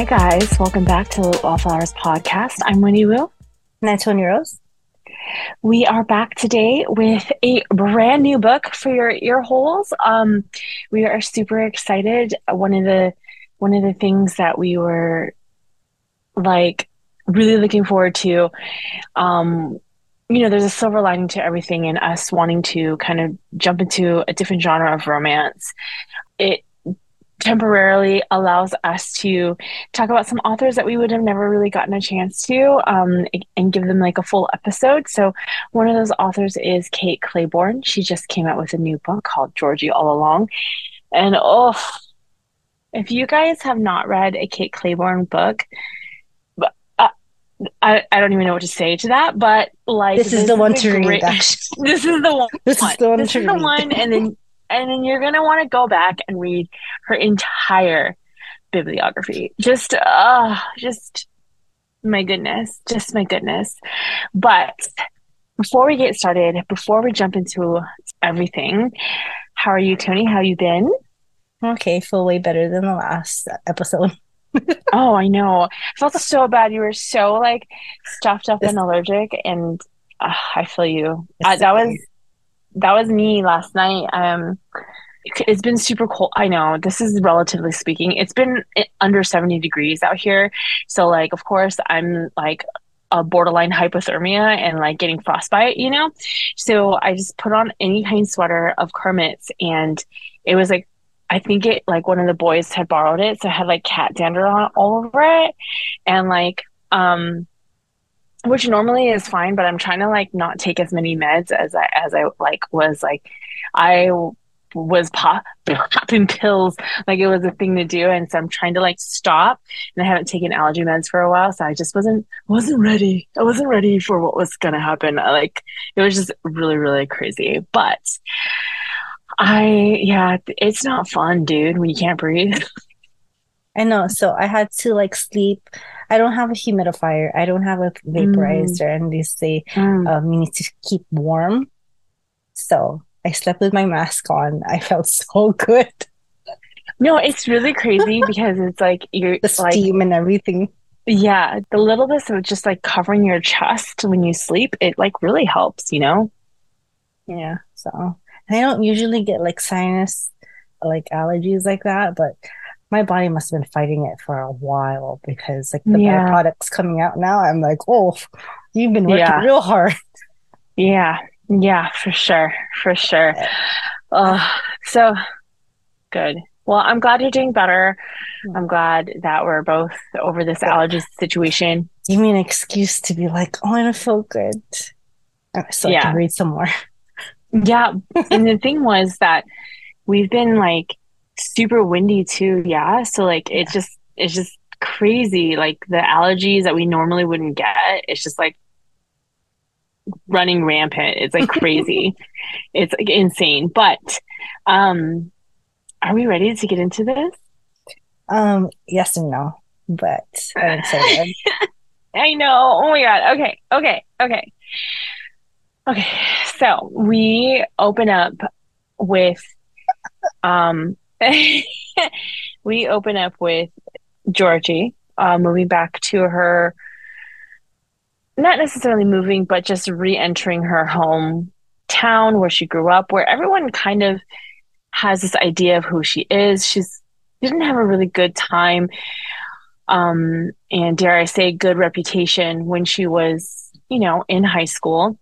Hi, guys. Welcome back to the Wallflowers podcast. I'm Winnie Wu. And Tony Rose. We are back today with a brand new book for your ear holes. Um, we are super excited. One of the one of the things that we were like really looking forward to um, you know, there's a silver lining to everything and us wanting to kind of jump into a different genre of romance. It temporarily allows us to talk about some authors that we would have never really gotten a chance to um, and give them like a full episode. So, one of those authors is Kate Clayborn. She just came out with a new book called Georgie All Along. And oh, if you guys have not read a Kate Clayborn book, I, I don't even know what to say to that, but like this, this is the one to great, read. this is the one. This is the one. This is the one, and then and then you're gonna want to go back and read her entire bibliography. Just, uh, just my goodness, just my goodness. But before we get started, before we jump into everything, how are you, Tony? How you been? Okay, feel way better than the last episode. oh, I know. I felt so bad. You were so like stuffed up and allergic, and uh, I feel you. Uh, that was that was me last night. Um, it's been super cold. I know this is relatively speaking. It's been under seventy degrees out here, so like, of course, I'm like a borderline hypothermia and like getting frostbite, you know? So I just put on any kind of sweater of Kermit's and it was like I think it like one of the boys had borrowed it, so it had like cat dander on all over it, and like um, which normally is fine, but I'm trying to like not take as many meds as I as I like was like I was pop, popping pills like it was a thing to do and so i'm trying to like stop and i haven't taken allergy meds for a while so i just wasn't wasn't ready i wasn't ready for what was gonna happen uh, like it was just really really crazy but I yeah, it's not fun, dude, when you can't breathe. I know. So I had to like sleep. I don't have a humidifier. I don't have a vaporizer, mm. and they say mm. um, you need to keep warm. So I slept with my mask on. I felt so good. No, it's really crazy because it's like you're the steam like, and everything. Yeah, the little bit of just like covering your chest when you sleep, it like really helps, you know. Yeah. So I don't usually get like sinus like allergies like that, but my body must have been fighting it for a while because like the yeah. products coming out now, I'm like, oh, you've been working yeah. real hard. Yeah, yeah, for sure, for sure. Uh, so good. Well, I'm glad you're doing better. Hmm. I'm glad that we're both over this allergy situation. Give me an excuse to be like, oh, I don't feel good. So yeah. I can read some more. Yeah. and the thing was that we've been like super windy too. Yeah. So like it's just, it's just crazy. Like the allergies that we normally wouldn't get, it's just like running rampant. It's like crazy. it's like insane. But um are we ready to get into this? Um, yes and no, but I'm excited. I know. Oh my god. Okay. Okay. Okay. Okay, so we open up with um we open up with Georgie uh, moving back to her not necessarily moving but just re-entering her home town where she grew up where everyone kind of has this idea of who she is. She's didn't have a really good time. Um and dare I say good reputation when she was you know in high school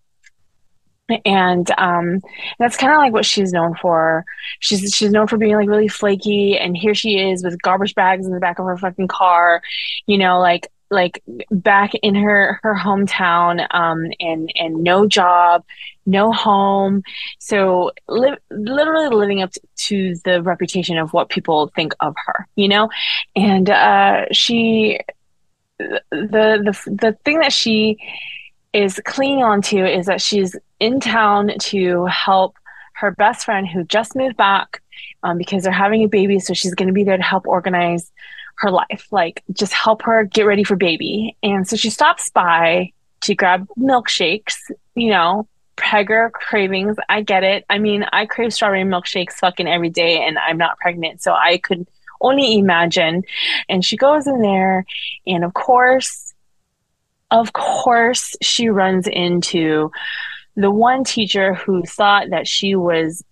and um, that's kind of like what she's known for. She's she's known for being like really flaky, and here she is with garbage bags in the back of her fucking car, you know, like like back in her her hometown, um, and and no job, no home, so li- literally living up to the reputation of what people think of her, you know, and uh, she the the the thing that she is clinging on to is that she's in town to help her best friend who just moved back um, because they're having a baby. So she's going to be there to help organize her life, like just help her get ready for baby. And so she stops by to grab milkshakes, you know, pregger cravings. I get it. I mean, I crave strawberry milkshakes fucking every day and I'm not pregnant. So I could only imagine. And she goes in there, and of course, of course, she runs into the one teacher who thought that she was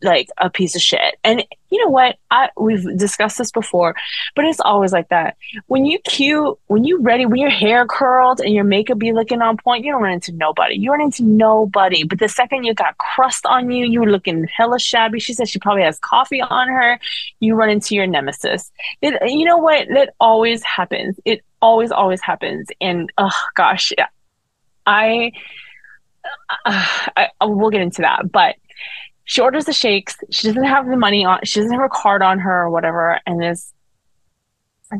like a piece of shit. And you know what? I we've discussed this before, but it's always like that. When you cute, when you ready, when your hair curled and your makeup be looking on point, you don't run into nobody. You run into nobody. But the second you got crust on you, you were looking hella shabby. She said she probably has coffee on her. You run into your nemesis. It, you know what? That always happens. It always, always happens. And oh gosh, yeah. I, uh, I we'll get into that, but she orders the shakes. She doesn't have the money on. She doesn't have her card on her or whatever. And this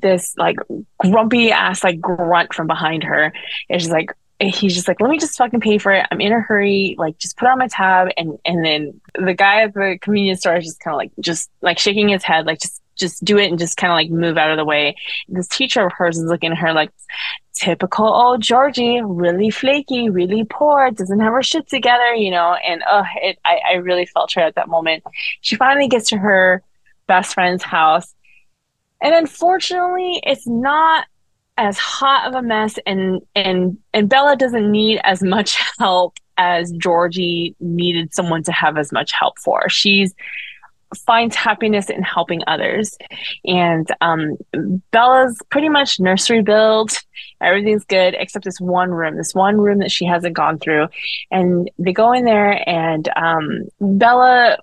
this like grumpy ass like grunt from behind her is just like he's just like let me just fucking pay for it i'm in a hurry like just put on my tab and and then the guy at the convenience store is just kind of like just like shaking his head like just just do it and just kind of like move out of the way. This teacher of hers is looking at her like, typical old Georgie, really flaky, really poor, doesn't have her shit together, you know. And uh, it, I, I really felt her at that moment. She finally gets to her best friend's house, and unfortunately, it's not as hot of a mess, and and and Bella doesn't need as much help as Georgie needed someone to have as much help for. She's finds happiness in helping others. And um, Bella's pretty much nursery build. Everything's good except this one room, this one room that she hasn't gone through. And they go in there, and um, Bella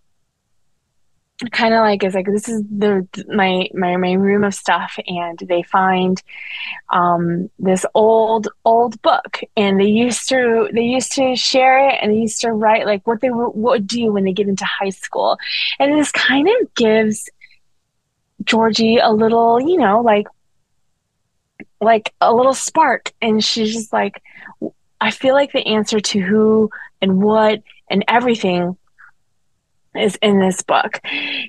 kind of like is like this is the my my my room of stuff and they find um this old old book and they used to they used to share it and they used to write like what they w- would do when they get into high school. And this kind of gives Georgie a little you know like like a little spark and she's just like I feel like the answer to who and what and everything is in this book.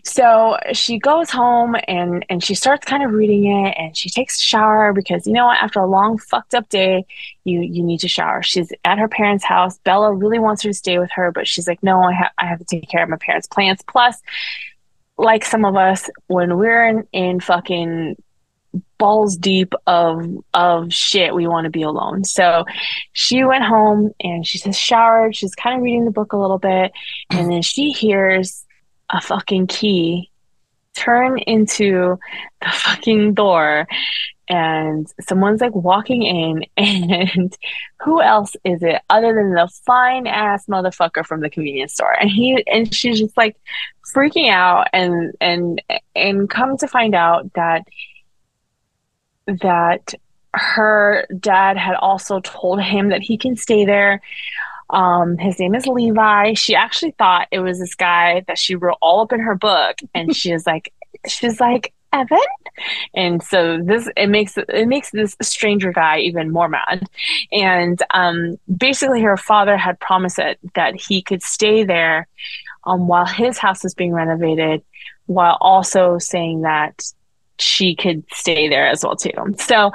So she goes home and and she starts kind of reading it and she takes a shower because you know what after a long fucked up day you you need to shower. She's at her parents' house. Bella really wants her to stay with her but she's like no I have I have to take care of my parents' plants plus like some of us when we're in, in fucking balls deep of of shit we want to be alone. So she went home and she just showered. She's kind of reading the book a little bit. And then she hears a fucking key turn into the fucking door. And someone's like walking in and who else is it other than the fine ass motherfucker from the convenience store? And he and she's just like freaking out and and and come to find out that that her dad had also told him that he can stay there. Um, his name is Levi. She actually thought it was this guy that she wrote all up in her book, and she was like, she's like Evan, and so this it makes it makes this stranger guy even more mad. And um, basically, her father had promised it that he could stay there um, while his house was being renovated, while also saying that she could stay there as well too. So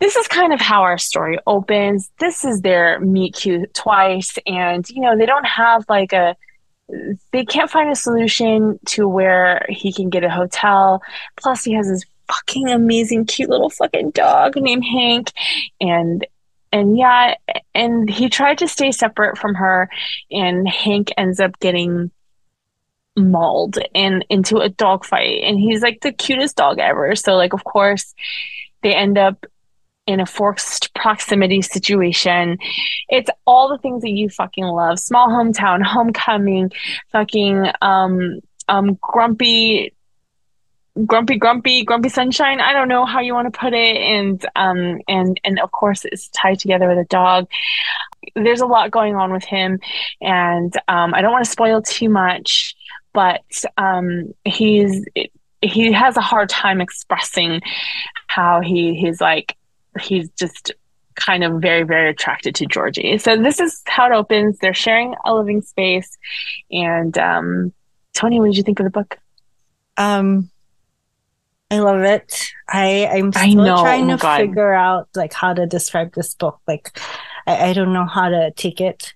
this is kind of how our story opens. This is their meet cute twice, and you know they don't have like a they can't find a solution to where he can get a hotel. Plus, he has this fucking amazing, cute little fucking dog named Hank, and and yeah, and he tried to stay separate from her, and Hank ends up getting mauled and into a dog fight. And he's like the cutest dog ever. So like of course they end up in a forced proximity situation. It's all the things that you fucking love. Small hometown homecoming fucking um um grumpy grumpy grumpy grumpy sunshine. I don't know how you want to put it. And um and and of course it's tied together with a dog. There's a lot going on with him. And um i don't want to spoil too much but um, he's he has a hard time expressing how he he's like he's just kind of very very attracted to Georgie. So this is how it opens. They're sharing a living space, and um, Tony, what did you think of the book? Um, I love it. I I'm still trying oh, to God. figure out like how to describe this book. Like I, I don't know how to take it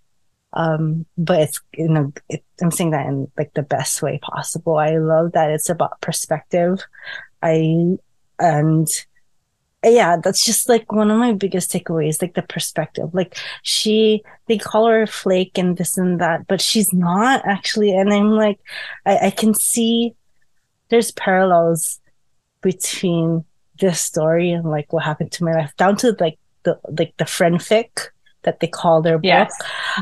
Um, but it's you know it, I'm saying that in like the best way possible. I love that it's about perspective. I and yeah, that's just like one of my biggest takeaways, like the perspective. Like she, they call her a flake and this and that, but she's not actually. And I'm like, I, I can see there's parallels between this story and like what happened to my life down to like the, like the friend fic that they call their book. Yes.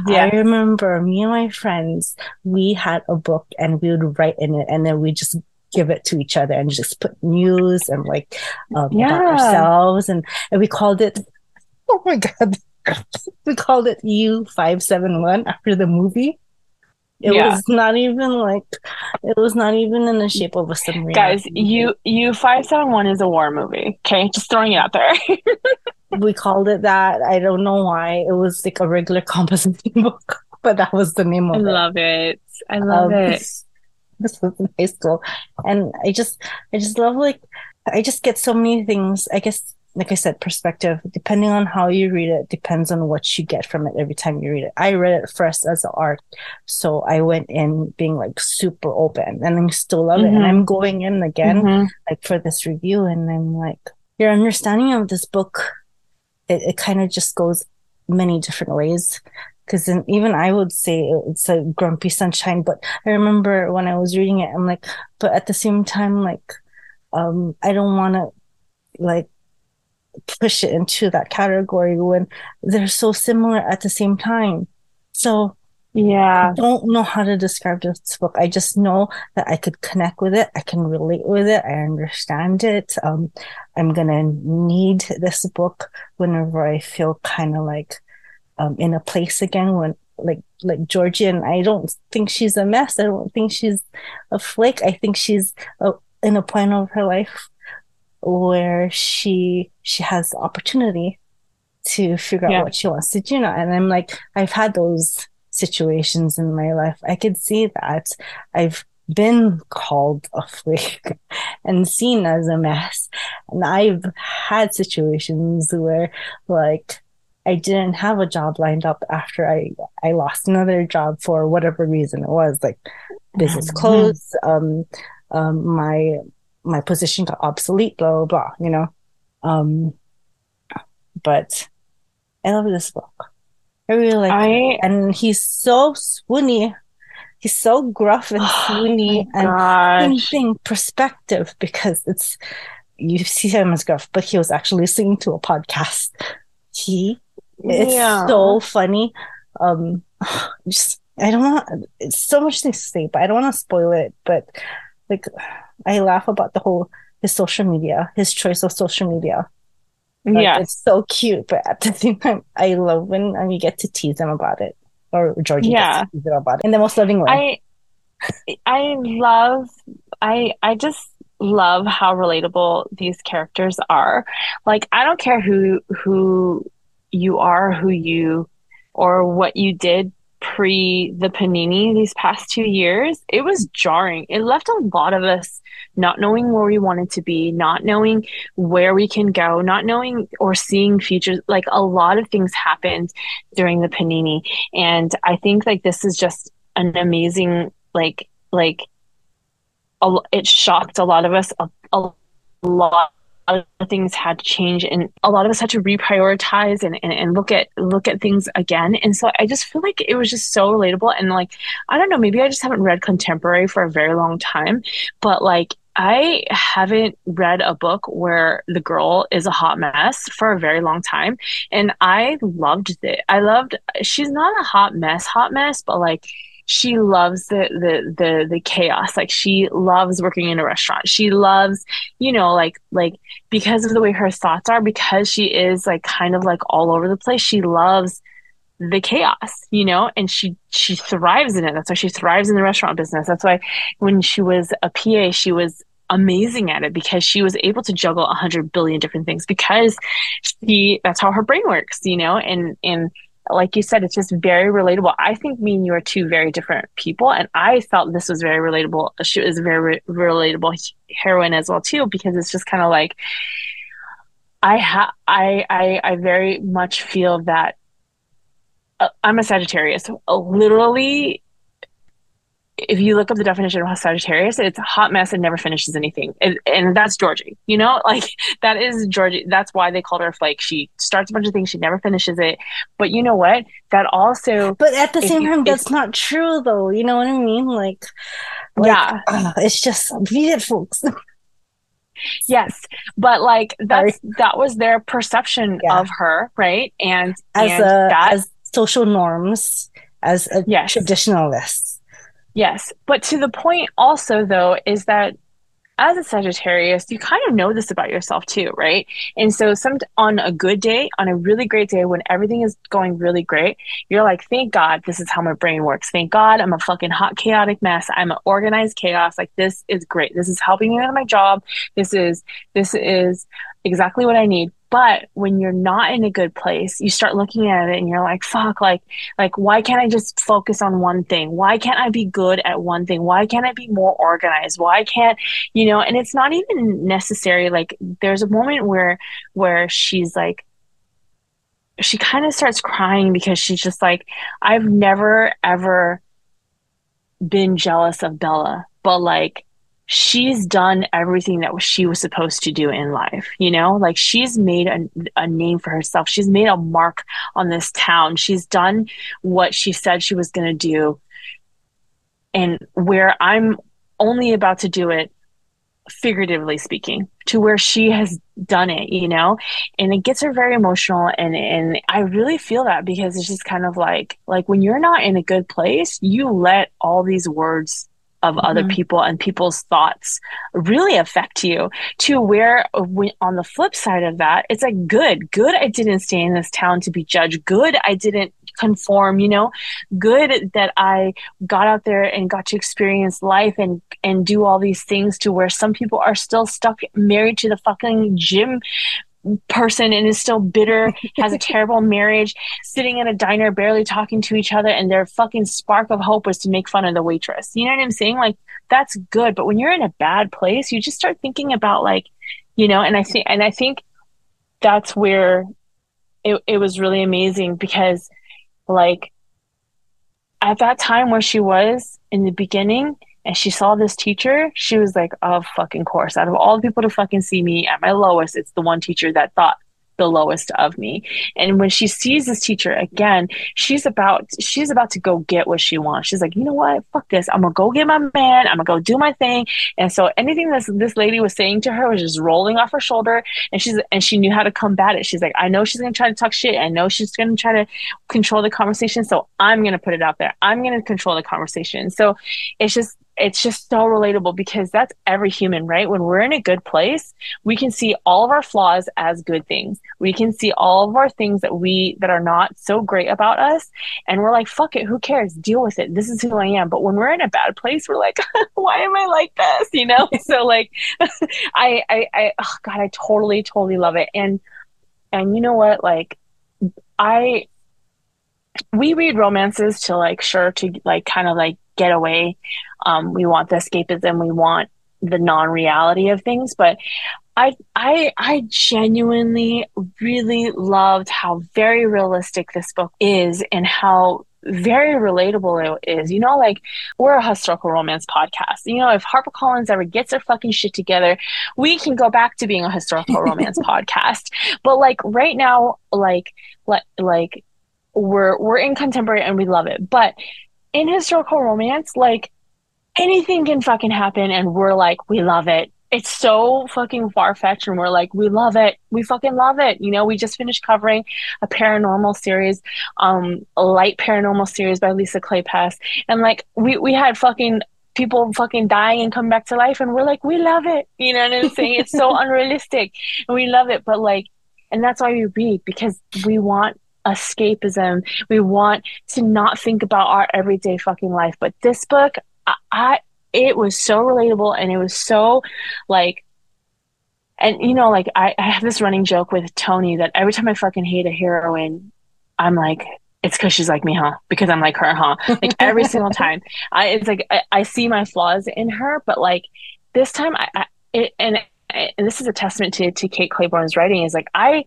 yes. I remember me and my friends, we had a book and we would write in it and then we just give it to each other and just put news and like um, yeah. about ourselves and, and we called it oh my god we called it u571 after the movie it yeah. was not even like it was not even in the shape of a submarine guys u u571 is a war movie okay just throwing it out there we called it that i don't know why it was like a regular composition book but that was the name of I it i love it i love um, it this was in high school. And I just, I just love like, I just get so many things. I guess, like I said, perspective, depending on how you read it, depends on what you get from it every time you read it. I read it first as an art. So I went in being like super open and I still love mm-hmm. it. And I'm mm-hmm. going in again, mm-hmm. like for this review. And I'm like, your understanding of this book, it, it kind of just goes many different ways because then even I would say it's a grumpy sunshine. But I remember when I was reading it, I'm like, but at the same time, like, um, I don't want to like push it into that category when they're so similar at the same time. So yeah, I don't know how to describe this book. I just know that I could connect with it. I can relate with it. I understand it. Um, I'm gonna need this book whenever I feel kind of like um, in a place again when like like Georgia and I don't think she's a mess. I don't think she's a flake. I think she's a, in a point of her life where she she has opportunity to figure yeah. out what she wants to do now. And I'm like, I've had those situations in my life. I could see that. I've been called a flake and seen as a mess. And I've had situations where like I didn't have a job lined up after I I lost another job for whatever reason it was like business mm-hmm. closed um um my my position got obsolete blah blah blah you know um but I love this book I really like I, it. and he's so swoony he's so gruff and swoony oh and same perspective because it's you see him as gruff but he was actually listening to a podcast he it's yeah. so funny. Um, just I don't want. It's so much things to say, but I don't want to spoil it. But like, I laugh about the whole his social media, his choice of social media. Like, yeah, it's so cute, but at the same time, I love when um, you get to tease them about it, or Georgie yeah. tease him about it in the most loving way. I I love I I just love how relatable these characters are. Like I don't care who who you are who you or what you did pre the panini these past two years it was jarring. It left a lot of us not knowing where we wanted to be not knowing where we can go not knowing or seeing futures like a lot of things happened during the panini. And i think like this is just an amazing like like a, it shocked a lot of us a, a lot of things had to change and a lot of us had to reprioritize and, and, and look at look at things again and so i just feel like it was just so relatable and like i don't know maybe i just haven't read contemporary for a very long time but like I haven't read a book where the girl is a hot mess for a very long time. And I loved it. I loved, she's not a hot mess, hot mess, but like she loves the, the the the chaos. Like she loves working in a restaurant. She loves you know like like because of the way her thoughts are because she is like kind of like all over the place she loves the chaos you know? And she she thrives in it. That's why she thrives in the restaurant business. That's why when she was a pa she was amazing at it because she was able to juggle a hundred billion different things because she that's how her brain works you know? And and like you said, it's just very relatable. I think me and you are two very different people, and I felt this was very relatable. She was a very re- relatable heroine as well too, because it's just kind of like I have I, I I very much feel that uh, I'm a Sagittarius. Literally, if you look up the definition of Sagittarius, it's a hot mess and never finishes anything. And, and, that's Georgie, you know, like that is Georgie. That's why they called her flake. She starts a bunch of things, she never finishes it. But you know what? That also. But at the same you, time, that's not true, though. You know what I mean? Like, like yeah, uh, it's just it, folks. yes but like that's Sorry. that was their perception yeah. of her right and as and a, that, as social norms as a yes. traditionalist Yes. But to the point also, though, is that as a Sagittarius, you kind of know this about yourself too, right? And so some on a good day, on a really great day when everything is going really great, you're like, thank God this is how my brain works. Thank God I'm a fucking hot chaotic mess. I'm an organized chaos. Like this is great. This is helping me with my job. This is this is exactly what I need. But when you're not in a good place, you start looking at it and you're like, fuck, like, like, why can't I just focus on one thing? Why can't I be good at one thing? Why can't I be more organized? Why can't, you know, and it's not even necessary. Like there's a moment where, where she's like, she kind of starts crying because she's just like, I've never ever been jealous of Bella, but like, she's done everything that she was supposed to do in life you know? Like she's made a, a name for herself. She's made a mark on this town. She's done what she said she was going to do. And where i'm only about to do it figuratively speaking to where she has done it you know? And it gets her very emotional and and i really feel that because it's just kind of like like when you're not in a good place you let all these words of mm-hmm. other people and people's thoughts really affect you to where when, on the flip side of that it's like good good i didn't stay in this town to be judged good i didn't conform you know good that i got out there and got to experience life and and do all these things to where some people are still stuck married to the fucking gym person and is still bitter, has a terrible marriage, sitting in a diner, barely talking to each other, and their fucking spark of hope was to make fun of the waitress. You know what I'm saying? Like that's good, but when you're in a bad place, you just start thinking about like, you know, and I think and I think that's where it, it was really amazing because like at that time where she was in the beginning, and she saw this teacher, she was like, "Of fucking course, out of all the people to fucking see me at my lowest, it's the one teacher that thought the lowest of me. And when she sees this teacher again, she's about she's about to go get what she wants. She's like, you know what? Fuck this. I'm gonna go get my man. I'm gonna go do my thing. And so anything this this lady was saying to her was just rolling off her shoulder. And she's and she knew how to combat it. She's like, I know she's gonna try to talk shit. I know she's gonna try to control the conversation. So I'm gonna put it out there. I'm gonna control the conversation. So it's just it's just so relatable because that's every human, right? When we're in a good place, we can see all of our flaws as good things. We can see all of our things that we that are not so great about us and we're like, fuck it, who cares? Deal with it. This is who I am. But when we're in a bad place, we're like, why am I like this? You know? so like I I I oh god, I totally totally love it. And and you know what? Like I we read romances to like sure to like kind of like get away. Um, we want the escapism. We want the non-reality of things. But I, I, I genuinely really loved how very realistic this book is and how very relatable it is. You know, like we're a historical romance podcast. You know, if HarperCollins ever gets their fucking shit together, we can go back to being a historical romance podcast. But like right now, like like like we're we're in contemporary and we love it. But in historical romance, like anything can fucking happen and we're like, we love it. It's so fucking far fetched and we're like, we love it. We fucking love it. You know, we just finished covering a paranormal series, um, a light paranormal series by Lisa Kleypas. And like we, we had fucking people fucking dying and come back to life and we're like, we love it. You know what I'm saying? It's so unrealistic and we love it. But like and that's why we read because we want escapism. We want to not think about our everyday fucking life. But this book, I, I it was so relatable and it was so like and you know like I, I have this running joke with tony that every time i fucking hate a heroine i'm like it's because she's like me huh because i'm like her huh like every single time i it's like I, I, see my flaws in her but like this time i, I it, and and this is a testament to to kate clayborn's writing is like i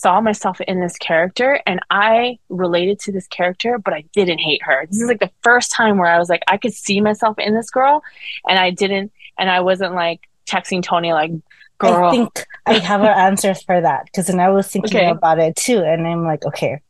saw myself in this character and I related to this character, but I didn't hate her. This is like the first time where I was like, I could see myself in this girl and I didn't, and I wasn't like texting Tony, like, girl. I think I have an answer for that because then I was thinking okay. about it too. And I'm like, okay,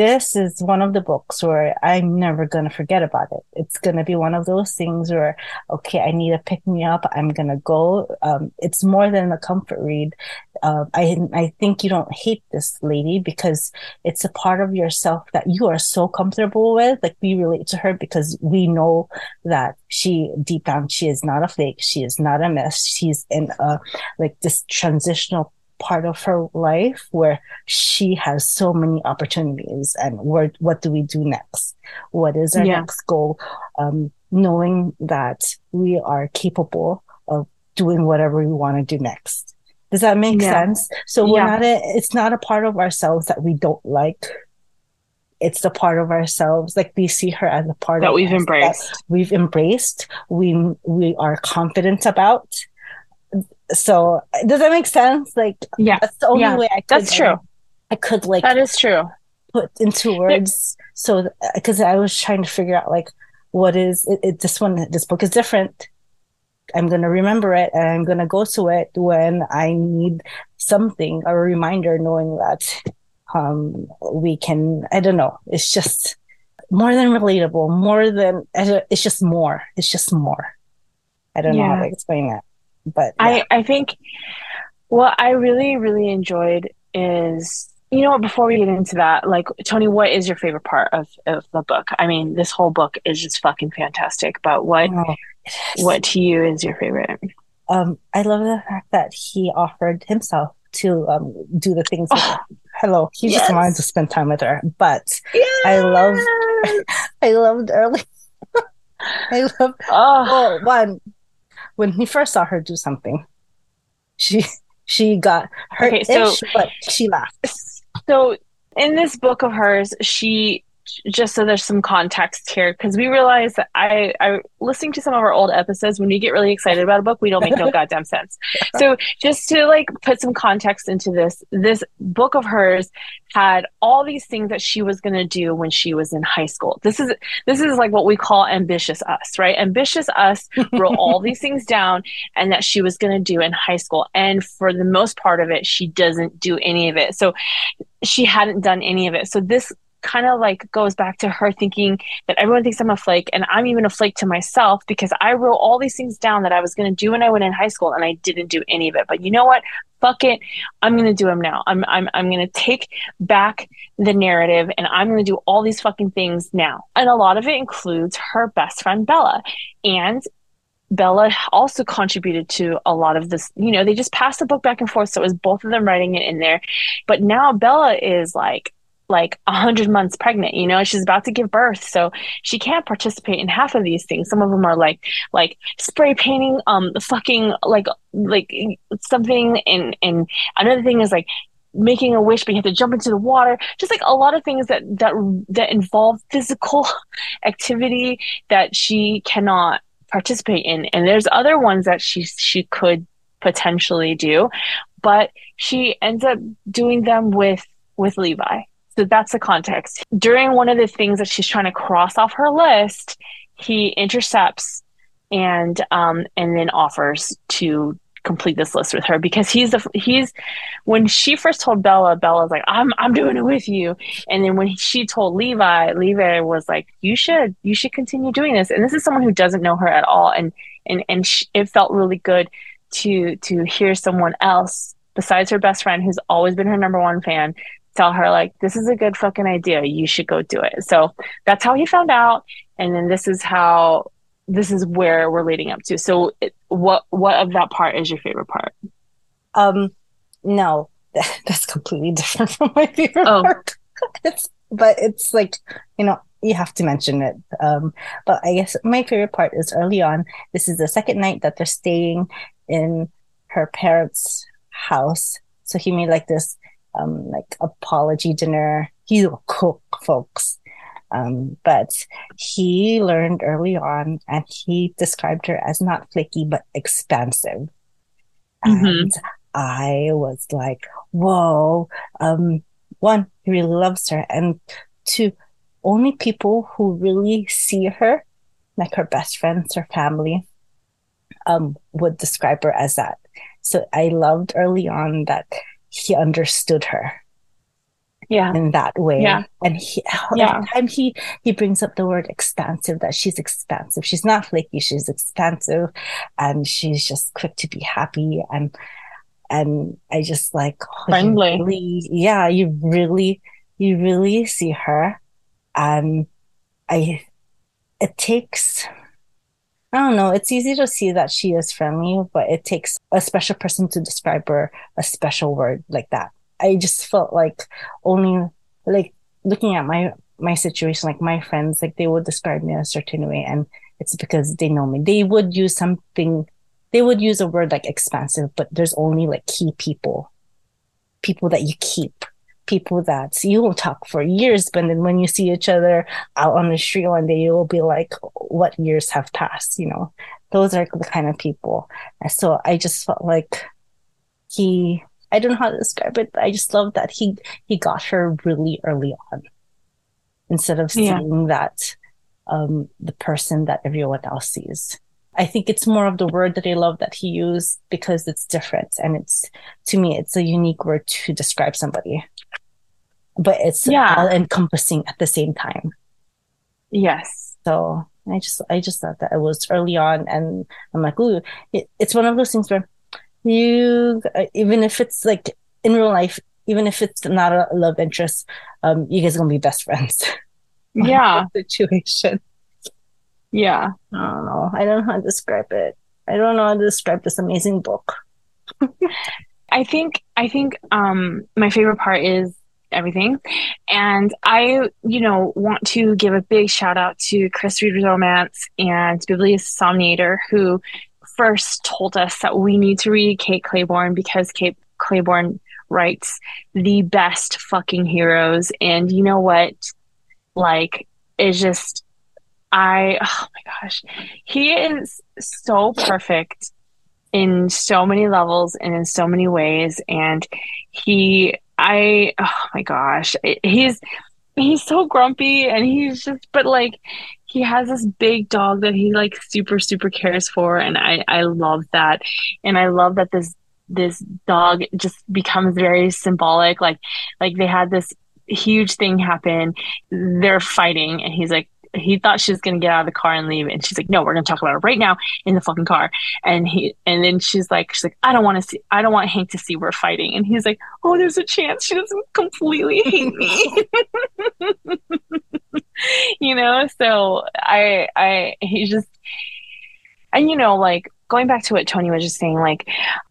this is one of the books where I'm never going to forget about it. It's going to be one of those things where, okay, I need to pick me up. I'm going to go. Um, it's more than a comfort read. Uh, I, I think you don't hate this lady because it's a part of yourself that you are so comfortable with. Like we relate to her because we know that she deep down, she is not a fake. She is not a mess. She's in a, like this transitional part of her life where she has so many opportunities and where what do we do next? What is our yeah. next goal? Um, knowing that we are capable of doing whatever we want to do next. Does that make yeah. sense? So we're yeah. not a, it's not a part of ourselves that we don't like. It's the part of ourselves. Like we see her as a part that we've embraced. we've embraced. We we are confident about so does that make sense? Like, yeah, that's the only yeah, way I could. That's true. I could like that is true. Put into words. So because I was trying to figure out like what is it, it, this one this book is different. I'm gonna remember it and I'm gonna go to it when I need something, a reminder, knowing that um we can. I don't know. It's just more than relatable. More than it's just more. It's just more. I don't yeah. know how to explain that but yeah. I I think what I really really enjoyed is you know what before we get into that like Tony what is your favorite part of of the book I mean this whole book is just fucking fantastic but what oh, what to you is your favorite um I love the fact that he offered himself to um do the things oh, hello he yes. just wanted to spend time with her but yes. I love I loved early I love oh. oh one when he first saw her do something, she she got hurt, okay, so, but she laughed. So in this book of hers, she just so there's some context here because we realize that I I listening to some of our old episodes when we get really excited about a book we don't make no goddamn sense. So just to like put some context into this, this book of hers had all these things that she was going to do when she was in high school. This is this is like what we call ambitious us, right? Ambitious us wrote all these things down and that she was going to do in high school and for the most part of it she doesn't do any of it. So she hadn't done any of it. So this kind of like goes back to her thinking that everyone thinks I'm a flake and I'm even a flake to myself because I wrote all these things down that I was going to do when I went in high school and I didn't do any of it. But you know what? Fuck it. I'm going to do them now. I'm I'm I'm going to take back the narrative and I'm going to do all these fucking things now. And a lot of it includes her best friend Bella. And Bella also contributed to a lot of this. You know, they just passed the book back and forth. So it was both of them writing it in there. But now Bella is like like a hundred months pregnant, you know, she's about to give birth. So she can't participate in half of these things. Some of them are like, like spray painting, um, fucking like, like something. And, and another thing is like making a wish, but you have to jump into the water. Just like a lot of things that, that, that involve physical activity that she cannot participate in. And there's other ones that she, she could potentially do, but she ends up doing them with, with Levi so that's the context. During one of the things that she's trying to cross off her list, he intercepts and um, and then offers to complete this list with her because he's the he's when she first told Bella, Bella's like, I'm I'm doing it with you. And then when she told Levi, Levi was like, You should you should continue doing this. And this is someone who doesn't know her at all, and and and she, it felt really good to to hear someone else besides her best friend who's always been her number one fan tell her like this is a good fucking idea. You should go do it. So that's how he found out and then this is how this is where we're leading up to. So it, what what of that part is your favorite part? Um no. That's completely different from my favorite oh. part. It's but it's like you know you have to mention it. Um but i guess my favorite part is early on this is the second night that they're staying in her parents house. So he made like this um, like apology dinner. He's a cook, folks. Um, but he learned early on and he described her as not flaky, but expansive. Mm-hmm. And I was like, whoa, um, one, he really loves her. And two, only people who really see her, like her best friends, her family, um, would describe her as that. So I loved early on that he understood her yeah. in that way. Yeah. And he yeah. every time he he brings up the word expansive that she's expansive. She's not flaky she's expansive. And she's just quick to be happy. And and i just like oh, friendly. really, yeah you really you really see her. And i it takes I don't know. It's easy to see that she is friendly, but it takes a special person to describe her a special word like that. I just felt like only like looking at my my situation, like my friends, like they would describe me a certain way, and it's because they know me. They would use something, they would use a word like expansive, but there's only like key people, people that you keep, people that you will talk for years, but then when you see each other out on the street one day, you will be like, what years have passed? You know, those are the kind of people. So I just felt like he I don't know how to describe it, but I just love that he he got her really early on instead of seeing yeah. that um, the person that everyone else sees. I think it's more of the word that I love that he used because it's different and it's to me it's a unique word to describe somebody. But it's yeah. all encompassing at the same time. Yes. So I just I just thought that it was early on and I'm like, ooh, it, it's one of those things where you even if it's like in real life even if it's not a love interest um you guys are gonna be best friends yeah situation yeah. I don't know. I don't know how to describe it. I don't know how to describe this amazing book. I think i think um my favorite part is everything. And i you know want to give a big shout out to chris reed romance and bibliosomniator who first told us that we need to read Kate Clayborn because Kate Clayborn writes the best fucking heroes. And you know what? Like, it's just, I, oh my gosh, he is so perfect in so many levels and in so many ways. And he, I, oh my gosh, he's, he's so grumpy and he's just but like he has this big dog that he like super super cares for. And i i love that. And i love that this this dog just becomes very symbolic. Like like they had this huge thing happen. They're fighting and he's like he thought she was going to get out of the car and leave and she's like no we're going to talk about it right now in the fucking car. And he and then she's like she's like i don't want to see i don't want hank to see we're fighting. And he's like oh there's a chance she doesn't completely hate me. You know so i i he just and you know like going back to what Tony was just saying, like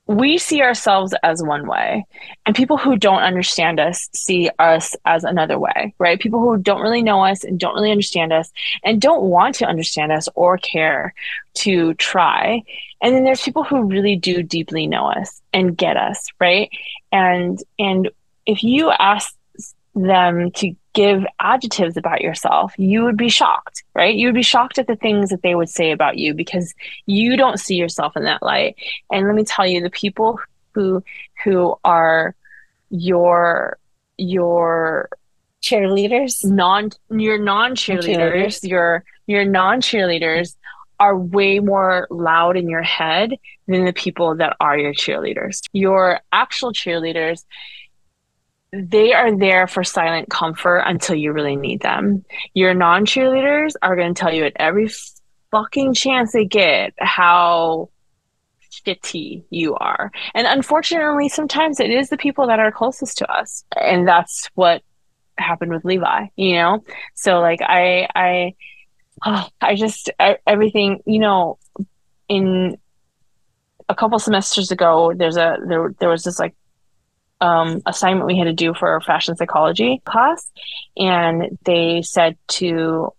we see ourselves as one way, and people who don't understand us see us as another way, right? People who don't really know us and don't really understand us and don't want to understand us or care to try. And then there's people who really do deeply know us and get us, right? And and if you ask them to give adjectives about yourself, you would be shocked, right? You would be shocked at the things that they would say about you because you don't see yourself in that light. And let me tell you, the people who who are your your cheerleaders, non your non cheerleaders, your your non cheerleaders are way more loud in your head than the people that are your cheerleaders. Your actual cheerleaders they are there for silent comfort until you really need them. Your non cheerleaders are going to tell you at every fucking chance they get how shitty you are. And unfortunately, sometimes it is the people that are closest to us. And that's what happened with Levi, you know? So, like, I, I, oh, I just, I, everything, you know, in a couple semesters ago, there's a, there, there was this like um, assignment we had to do for our fashion psychology class, and they said to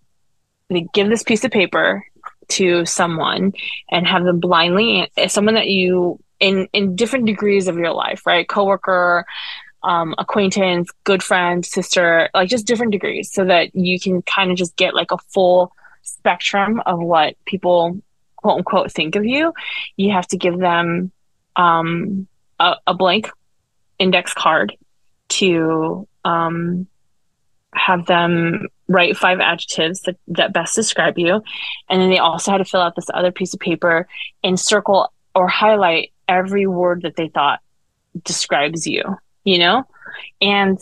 they give this piece of paper to someone and have them blindly someone that you in in different degrees of your life, right? Coworker, um, acquaintance, good friend, sister, like just different degrees, so that you can kind of just get like a full spectrum of what people quote unquote think of you. You have to give them um, a, a blank index card to um, have them write five adjectives that, that best describe you. And then they also had to fill out this other piece of paper and circle or highlight every word that they thought describes you, you know? And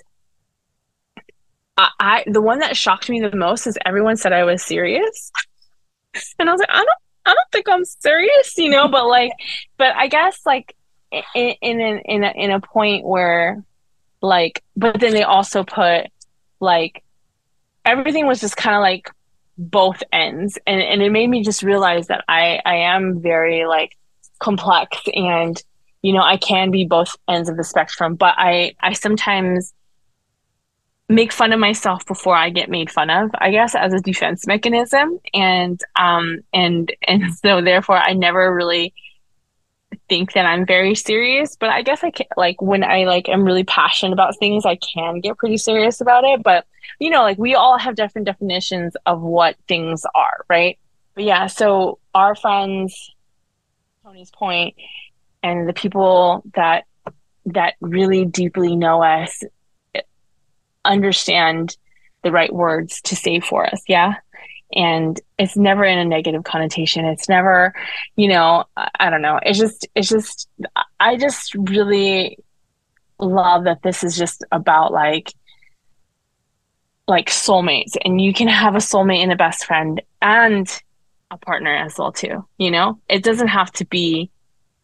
I, I the one that shocked me the most is everyone said I was serious. and I was like, I don't I don't think I'm serious, you know, but like but I guess like in in in a, in a point where like but then they also put like everything was just kind of like both ends and and it made me just realize that I I am very like complex and you know I can be both ends of the spectrum but I I sometimes make fun of myself before I get made fun of, I guess, as a defense mechanism. And um and and so therefore I never really think that I'm very serious, but I guess I can like when I like am really passionate about things, I can get pretty serious about it. But you know, like we all have different definitions of what things are, right? But yeah, so our friends, Tony's point, and the people that that really deeply know us eh, understand the right words to say for us. Yeah. And it's never in a negative connotation. It's never, you know, I don't know. It's just, it's just, I just really love that this is just about like, like soulmates and you can have a soulmate and a best friend and a partner as well too you know it doesn't have to be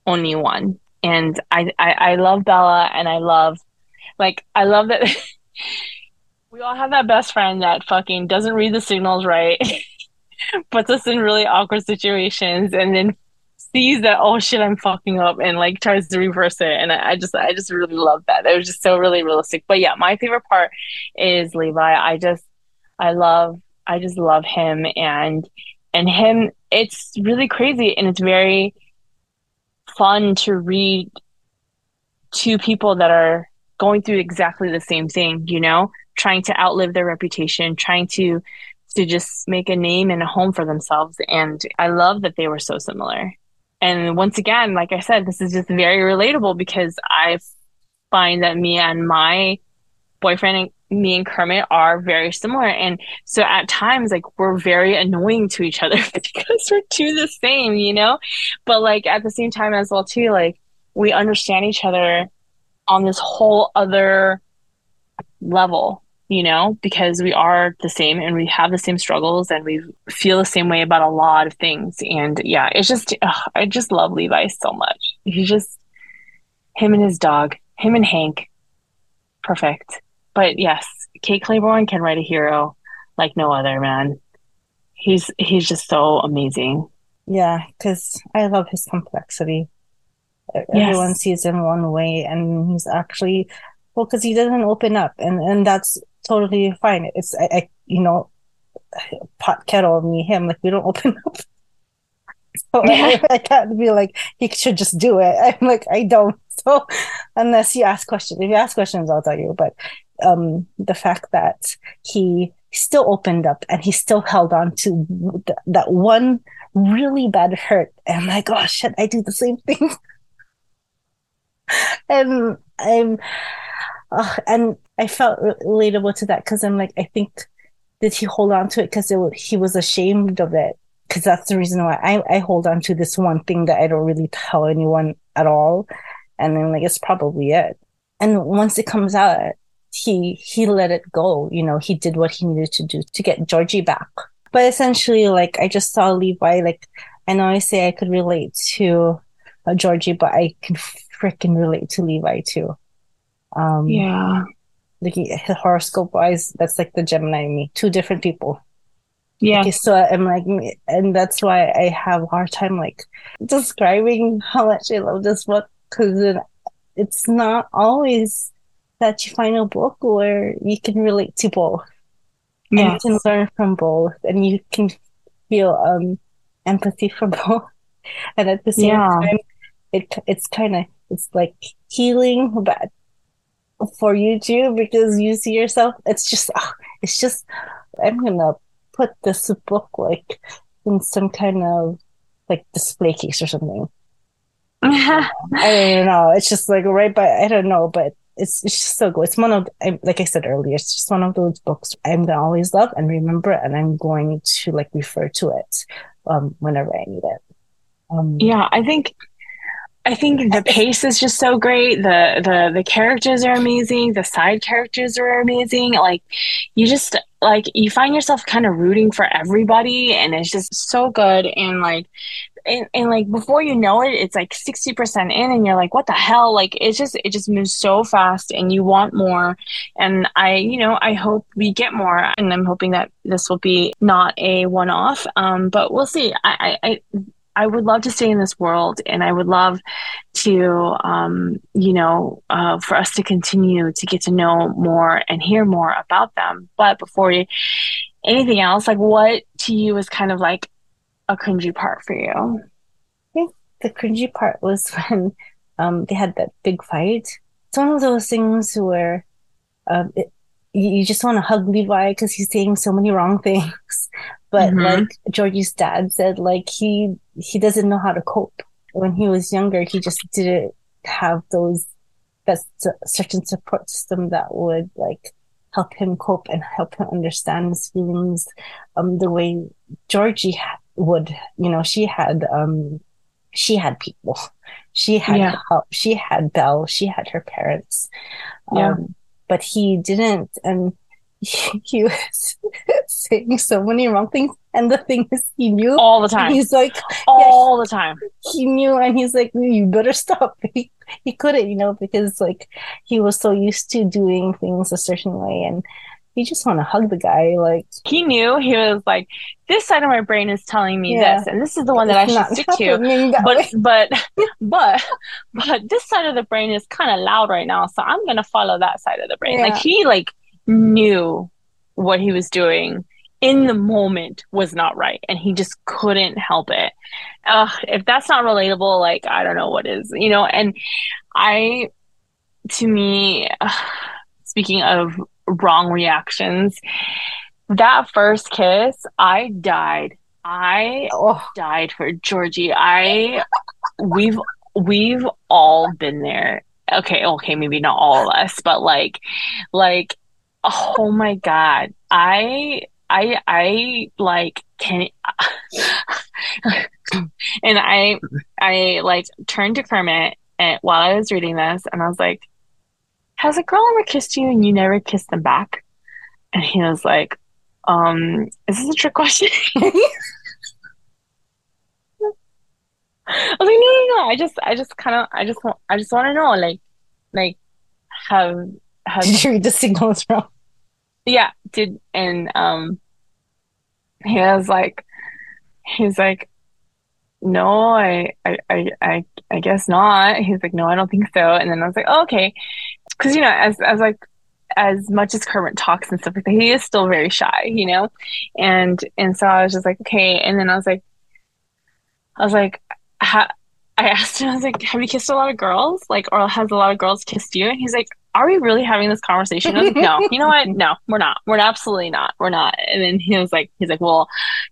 only one and I, I i love bella and i love like i love that we all have that best friend that fucking doesn't read the signals right, puts us in really awkward situations, and then sees that oh shit I'm fucking up and like tries to reverse it. And I, I just I just really love that. It was just so really realistic. But yeah, my favorite part is Levi. I just I love I just love him and and him it's really crazy and it's very fun to read two people that are going through exactly the same thing, you know? Trying to outlive their reputation, trying to to just make a name and a home for themselves. And I love that they were so similar. And once again, like I said, this is just very relatable because I find that me and my boyfriend and me and Kermit are very similar. And so at times, like we're very annoying to each other because we're two the same, you know? But like at the same time as well, too, like we understand each other on this whole other level you know, because we are the same and we have the same struggles and we feel the same way about a lot of things. And yeah, it's just, ugh, I just love Levi so much. He's just him and his dog, him and Hank. Perfect. But yes, Kate Clayborn can write a hero like no other, man. He's he's just so amazing. Yeah, because I love his complexity. Yes. Everyone sees him one way, and he's actually well because he doesn't open up, and and that's totally fine. It's I, I you know, pot kettle me him like we don't open up. So I, I, can't be like he should just do it. I'm like I don't. So unless you ask questions, if you ask questions, I'll tell you. But um, the fact that he still opened up and he still held on to th- that one really bad hurt, and like, oh shit, I do the same thing. and I'm, and I felt relatable to that because I'm like, I think did he hold on to it because he was ashamed of it? Because that's the reason why I, I hold on to this one thing that I don't really tell anyone at all. And then like, it's probably it. And once it comes out, he, he let it go. You know, he did what he needed to do to get Georgie back. But essentially, like, I just saw Levi, like, I know I say I could relate to uh, Georgie, but I can freaking relate to Levi too. Um, yeah looking at horoscope wise, that's like the Gemini me, two different people. Yeah. Okay, so I'm like, and that's why I have a hard time like describing how much I love this book because it's not always that you find a book where you can relate to both. Yes. And you can learn from both and you can feel um empathy from both. And at the same yeah. time, it it's kind of it's like healing, but for you too because you see yourself it's just oh, it's just i'm gonna put this book like in some kind of like display case or something i don't know it's just like right but i don't know but it's, it's just so good. It's one of, like I said earlier, it's just one of those books I'm gonna always love and remember, and I'm going to like refer to it um, whenever I need it. Um, yeah, I think I think the pace is just so great. The the the characters are amazing. The side characters are amazing. Like you just like you find yourself kind of rooting for everybody and it's just so good and like and, and like before you know it it's like 60% in and you're like what the hell like it's just it just moves so fast and you want more and i you know i hope we get more and i'm hoping that this will be not a one-off um but we'll see i i, I I would love to stay in this world and I would love to, um, you know, uh, for us to continue to get to know more and hear more about them. But before anything else, like what to you is kind of like a cringy part for you? I think the cringy part was when um, they had that big fight. It's one of those things where um, it, you just want to hug Levi because he's saying so many wrong things. But mm-hmm. like Georgie's dad said, like he he doesn't know how to cope. When he was younger, he just didn't have those that certain support system that would like help him cope and help him understand his feelings um the way Georgie would you know she had um she had people she had yeah. help she had Belle she had her parents yeah. But he didn't and he was saying so many wrong things. And the thing is, he knew all the time. He's like all yeah, the time. He knew, and he's like, "You better stop." He, he couldn't, you know, because like he was so used to doing things a certain way, and he just want to hug the guy. Like he knew he was like, "This side of my brain is telling me yeah, this, and this is the one that I should stick to." But but but but this side of the brain is kind of loud right now, so I'm gonna follow that side of the brain. Yeah. Like he like knew what he was doing in the moment was not right and he just couldn't help it uh, if that's not relatable like i don't know what is you know and i to me uh, speaking of wrong reactions that first kiss i died i oh. died for georgie i we've we've all been there okay okay maybe not all of us but like like Oh my god. I I I like can and I I like turned to Kermit and while I was reading this and I was like, Has a girl ever kissed you and you never kissed them back? And he was like, um, is this a trick question? I was like, no, no, no. I just, I just kind of, I just want, I just want to know, like, like, have, have. Did you read the signals wrong? yeah did and um he was like he's like no I, I i i i guess not he's like no i don't think so and then i was like oh, okay because you know as as like as much as Kermit talks and stuff like that, he is still very shy, you know? And and so I was just like, okay. And then I was like, I was like, I asked him, I was like, have you kissed a lot of girls? Like, or has a lot of girls kissed you? And he's like, are we really having this conversation? I was like, no, you know what? No, we're not. We're absolutely not. We're not. And then he was like, he's like, well,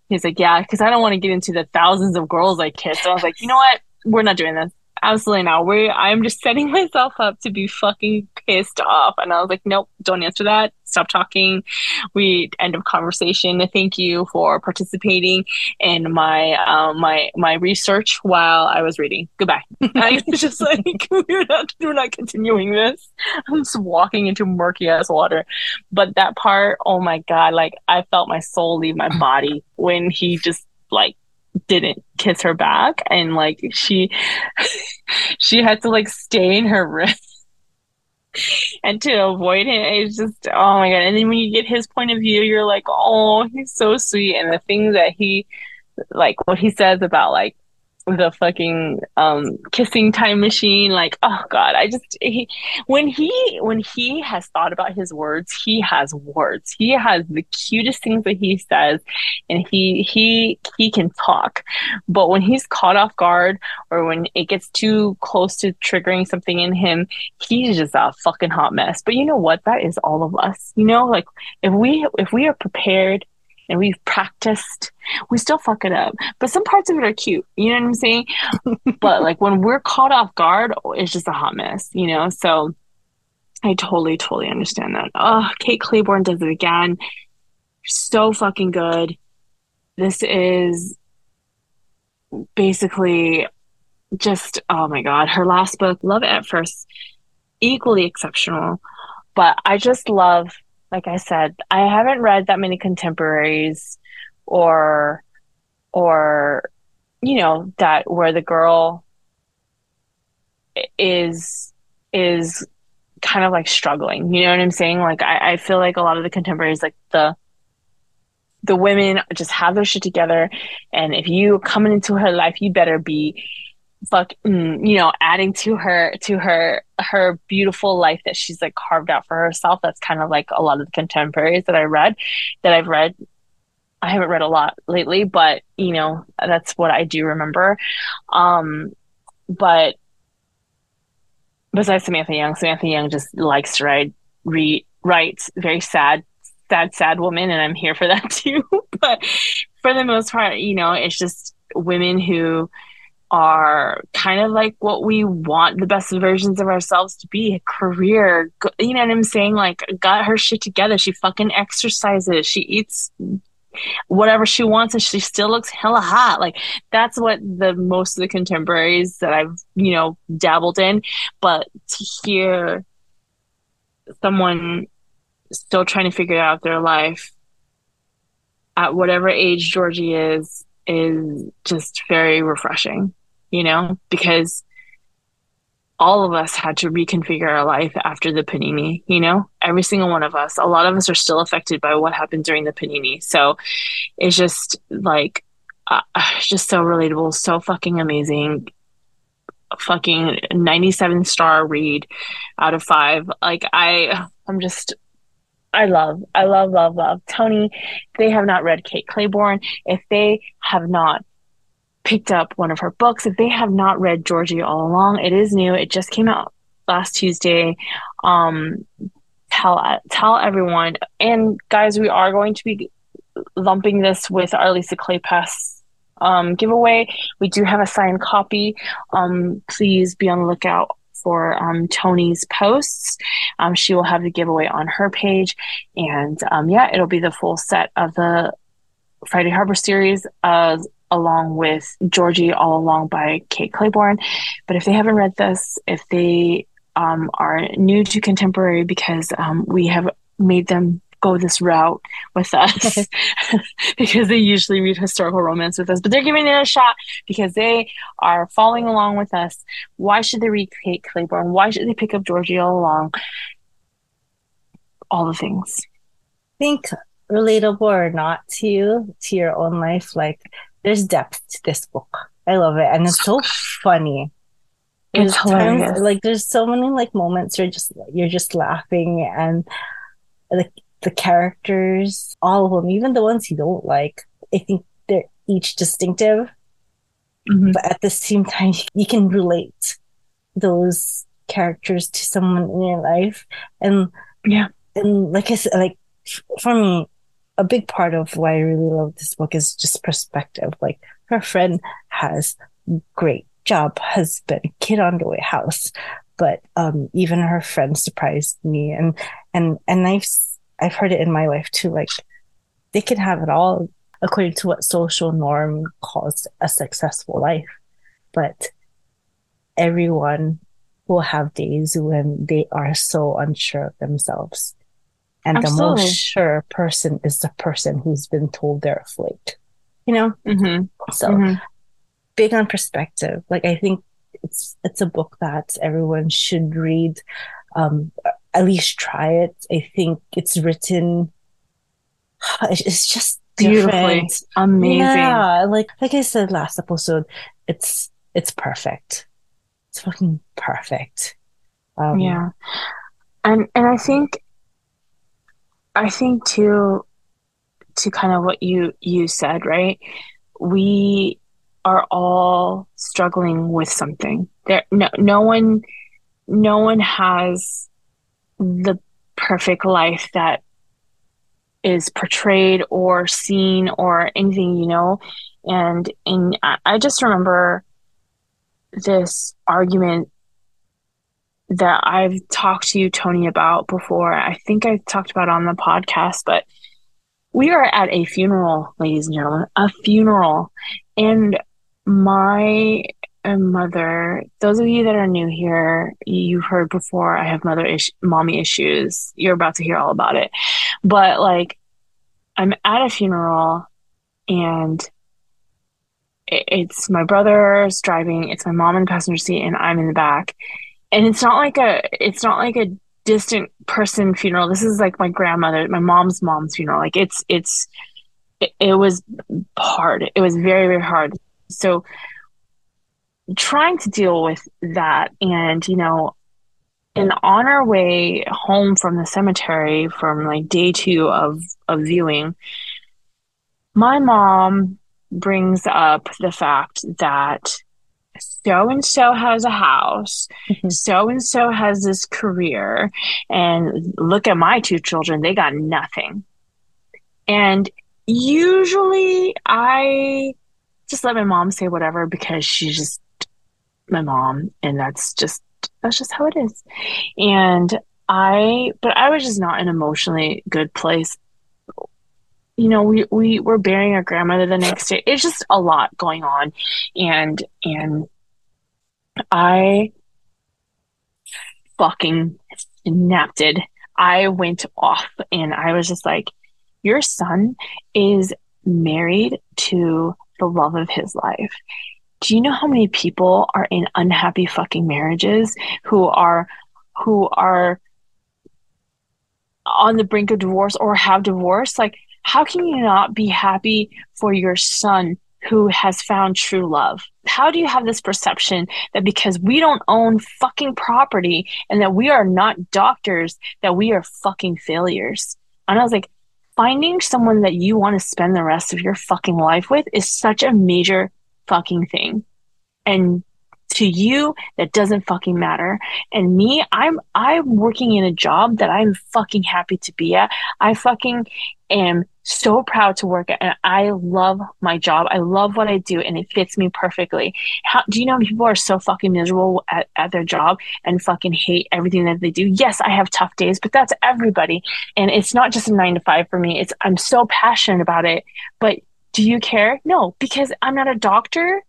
he's like, yeah, because I don't want to get into the thousands of girls I kissed. So I was like, you know what? We're not doing this absolutely not. We I'm just setting myself up to be fucking pissed off. And I was like, nope, don't answer that. Stop talking. We end of conversation. Thank you for participating in my um, my my research while I was reading. Goodbye. I was just like, we're not we're not continuing this. I'm just walking into murky ass water. But that part, oh my god, like I felt my soul leave my body when he just like didn't kiss her back. And like she she had to like stay in her room and to avoid it it's just oh my god. And then when you get his point of view you're like oh he's so sweet. And the things that he like what he says about like the fucking um kissing time machine like oh god i just he when he when he has thought about his words he has words. He has the cutest things that he says and he he he can talk. But when he's caught off guard or when it gets too close to triggering something in him he's just a fucking hot mess. But you know what? That is all of us. You know like if we if we are prepared and we've practiced, we still fuck it up. But some parts of it are cute. You know what I'm saying? but like when we're caught off guard, it's just a hot mess, you know? So I totally, totally understand that. Oh, Kate Clayborn does it again. So fucking good. This is basically just, oh my God. Her last book, Love at First, equally exceptional. But I just love, like I said, I haven't read that many contemporaries or, or, you know, that where the girl is, is kind of like struggling. You know what I'm saying? Like I, I feel like a lot of the contemporaries, like the the women just have their shit together, and if you coming into her life, you better be fuck mm, you know adding to her to her her beautiful life that she's like carved out for herself. That's kind of like a lot of the contemporaries that i read that i've read. I haven't read a lot lately but you know that's what i do remember. Um but besides Samantha Young, Samantha Young just likes to write, read, writes very sad, sad, sad woman, and I'm here for that too. but for the most part, you know, it's just women who are kind of like what we want the best versions of ourselves to be. A career you know what i'm saying? Like got her shit together. She fucking exercises. She eats whatever she wants and she still looks hella hot. Like that's what the most of the contemporaries that I've, you know, dabbled in. But to hear someone still trying to figure out their life at whatever age Georgie is is just very refreshing, you know, because all of us had to reconfigure our life after the panini you know? Every single one of us. A lot of us are still affected by what happened during the panini. So it's just like uh, just so relatable so fucking amazing. Fucking 97 star read out of five. Like i i'm just I love, I love, love, love. Tony, they have not read Kate Clayborn, if they have not picked up one of her books. If they have not read Georgie all along, it is new. It just came out last Tuesday. Um, tell tell everyone. And guys, we are going to be lumping this with our Lisa Kleypas um, giveaway. We do have a signed copy. Um, please be on the lookout for um, Tony's posts. Um, she will have the giveaway on her page. And um, yeah, it'll be the full set of the Friday Harbor series. Uh, along with Georgie All Along by Kate Clayborn. But if they haven't read this, if they um, are new to contemporary because um, we have made them go this route with us because they usually read historical romance with us, but they're giving it a shot because they are following along with us. Why should they read Kate Clayborn? Why should they pick up Georgie all along? All the things. I think relatable or not to you, to your own life, like there's depth to this book. I love it, and it's so funny. It's hilarious. like there's so many like moments you're just you're just laughing, and like the characters, all of them, even the ones you don't like. I think they're each distinctive, mm-hmm. but at the same time, you can relate those characters to someone in your life, and yeah, and like I said, like for me, a big part of why I really love this book is just perspective. Like her friend has great job, husband, kid on the way, house, but um, even her friend surprised me, and and and I've I've heard it in my life too. Like they can have it all according to what social norm calls a successful life, but everyone will have days when they are so unsure of themselves and Absolutely. the most sure person is the person who's been told they're a flake, you know? Mm-hmm. So mm-hmm. big on perspective. Like, I think it's, it's a book that everyone should read. Um, at least try it. I think it's written, it's just beautifully amazing. Yeah. Like, like I said last episode, it's, it's perfect. It's fucking perfect. Um, yeah. And, and I think I think too, to kind of what you you said, right? We are all struggling with something. There, no, no one, no one has the perfect life that is portrayed or seen or anything, you know. And and I just remember this argument that I've talked to you, Tony, about before. I think I've talked about on the podcast, but we are at a funeral, ladies and gentlemen, a funeral. And my uh, mother, those of you that are new here, you've heard before, I have mother ish- mommy issues. You're about to hear all about it. But like, I'm at a funeral and it's my brother's driving, it's my mom in the passenger seat, and I'm in the back. And it's not like a, it's not like a distant person funeral. This is like my grandmother, my mom's mom's funeral. Like it's it's it, it was hard. It was very very hard. So trying to deal with that and you know and on our way home from the cemetery from like day 2 of of viewing my mom brings up the fact that so and so has a house, mm-hmm. so and so has this career, and look at my two children, they got nothing. And usually I just let my mom say whatever because she's just my mom, and that's just that's just how it is. And I, but I was just not an emotionally good place. You know we we were burying our grandmother the next day. It's just a lot going on. And and I fucking snapped it. I went off and I was just like, Your son is married to the love of his life. Do you know how many people are in unhappy fucking marriages who are who are on the brink of divorce or have divorced? Like, how can you not be happy for your son who has found true love? How do you have this perception that because we don't own fucking property and that we are not doctors, that we are fucking failures? And I was like, finding someone that you want to spend the rest of your fucking life with is such a major fucking thing. And to you that doesn't fucking matter and me i'm i'm working in a job that i'm fucking happy to be at i fucking am so proud to work at and I love my job. I love what I do and it fits me perfectly. How do you know people are so fucking miserable at, at their job and fucking hate everything that they do? Yes, I have tough days, but that's everybody. And it's not just a nine to five for me. It's I'm so passionate about it. But do you care? No, because I'm not a doctor.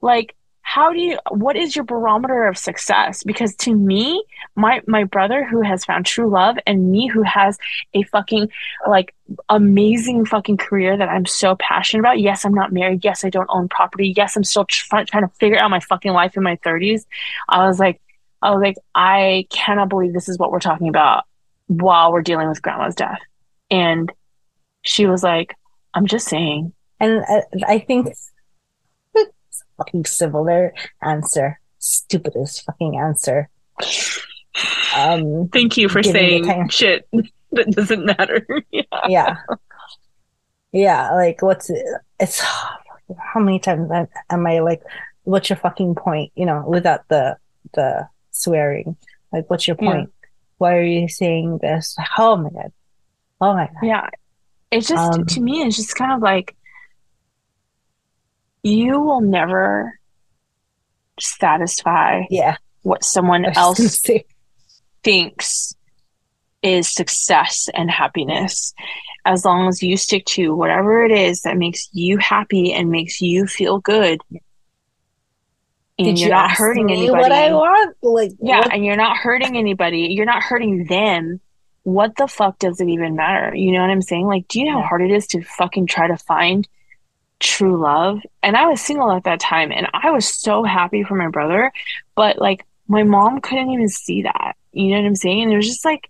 Like how do you what is your barometer of success? Because to me my my brother who has found true love and me who has a fucking like amazing fucking career that i'm so passionate about. Yes i'm not married. Yes i don't own property. Yes i'm still trying, trying to figure out my fucking life in my 30s i was like i was like i cannot believe this is what we're talking about while we're dealing with grandma's death. And she was like i'm just saying. And uh, i think fucking civil answer. Stupidest fucking answer. Um, Thank you for saying shit that doesn't matter. yeah. yeah. Yeah. Like, what's it? It's how many times am I like, what's your fucking point? You know, without the, the swearing. Like, what's your point? Yeah. Why are you saying this? Oh my God. Oh my God. Yeah. It's just, um, to me, it's just kind of like, you will never satisfy yeah. what someone else thinks is success and happiness. As long as you stick to whatever it is that makes you happy and makes you feel good. And Did you're you not hurting anybody what i want? Like yeah what? and you're not hurting anybody. You're not hurting them. What the fuck does it even matter? You know what i'm saying? Like do you know how hard it is to fucking try to find true love. And I was single at that time and I was so happy for my brother, but like my mom couldn't even see that. You know what I'm saying? And it was just like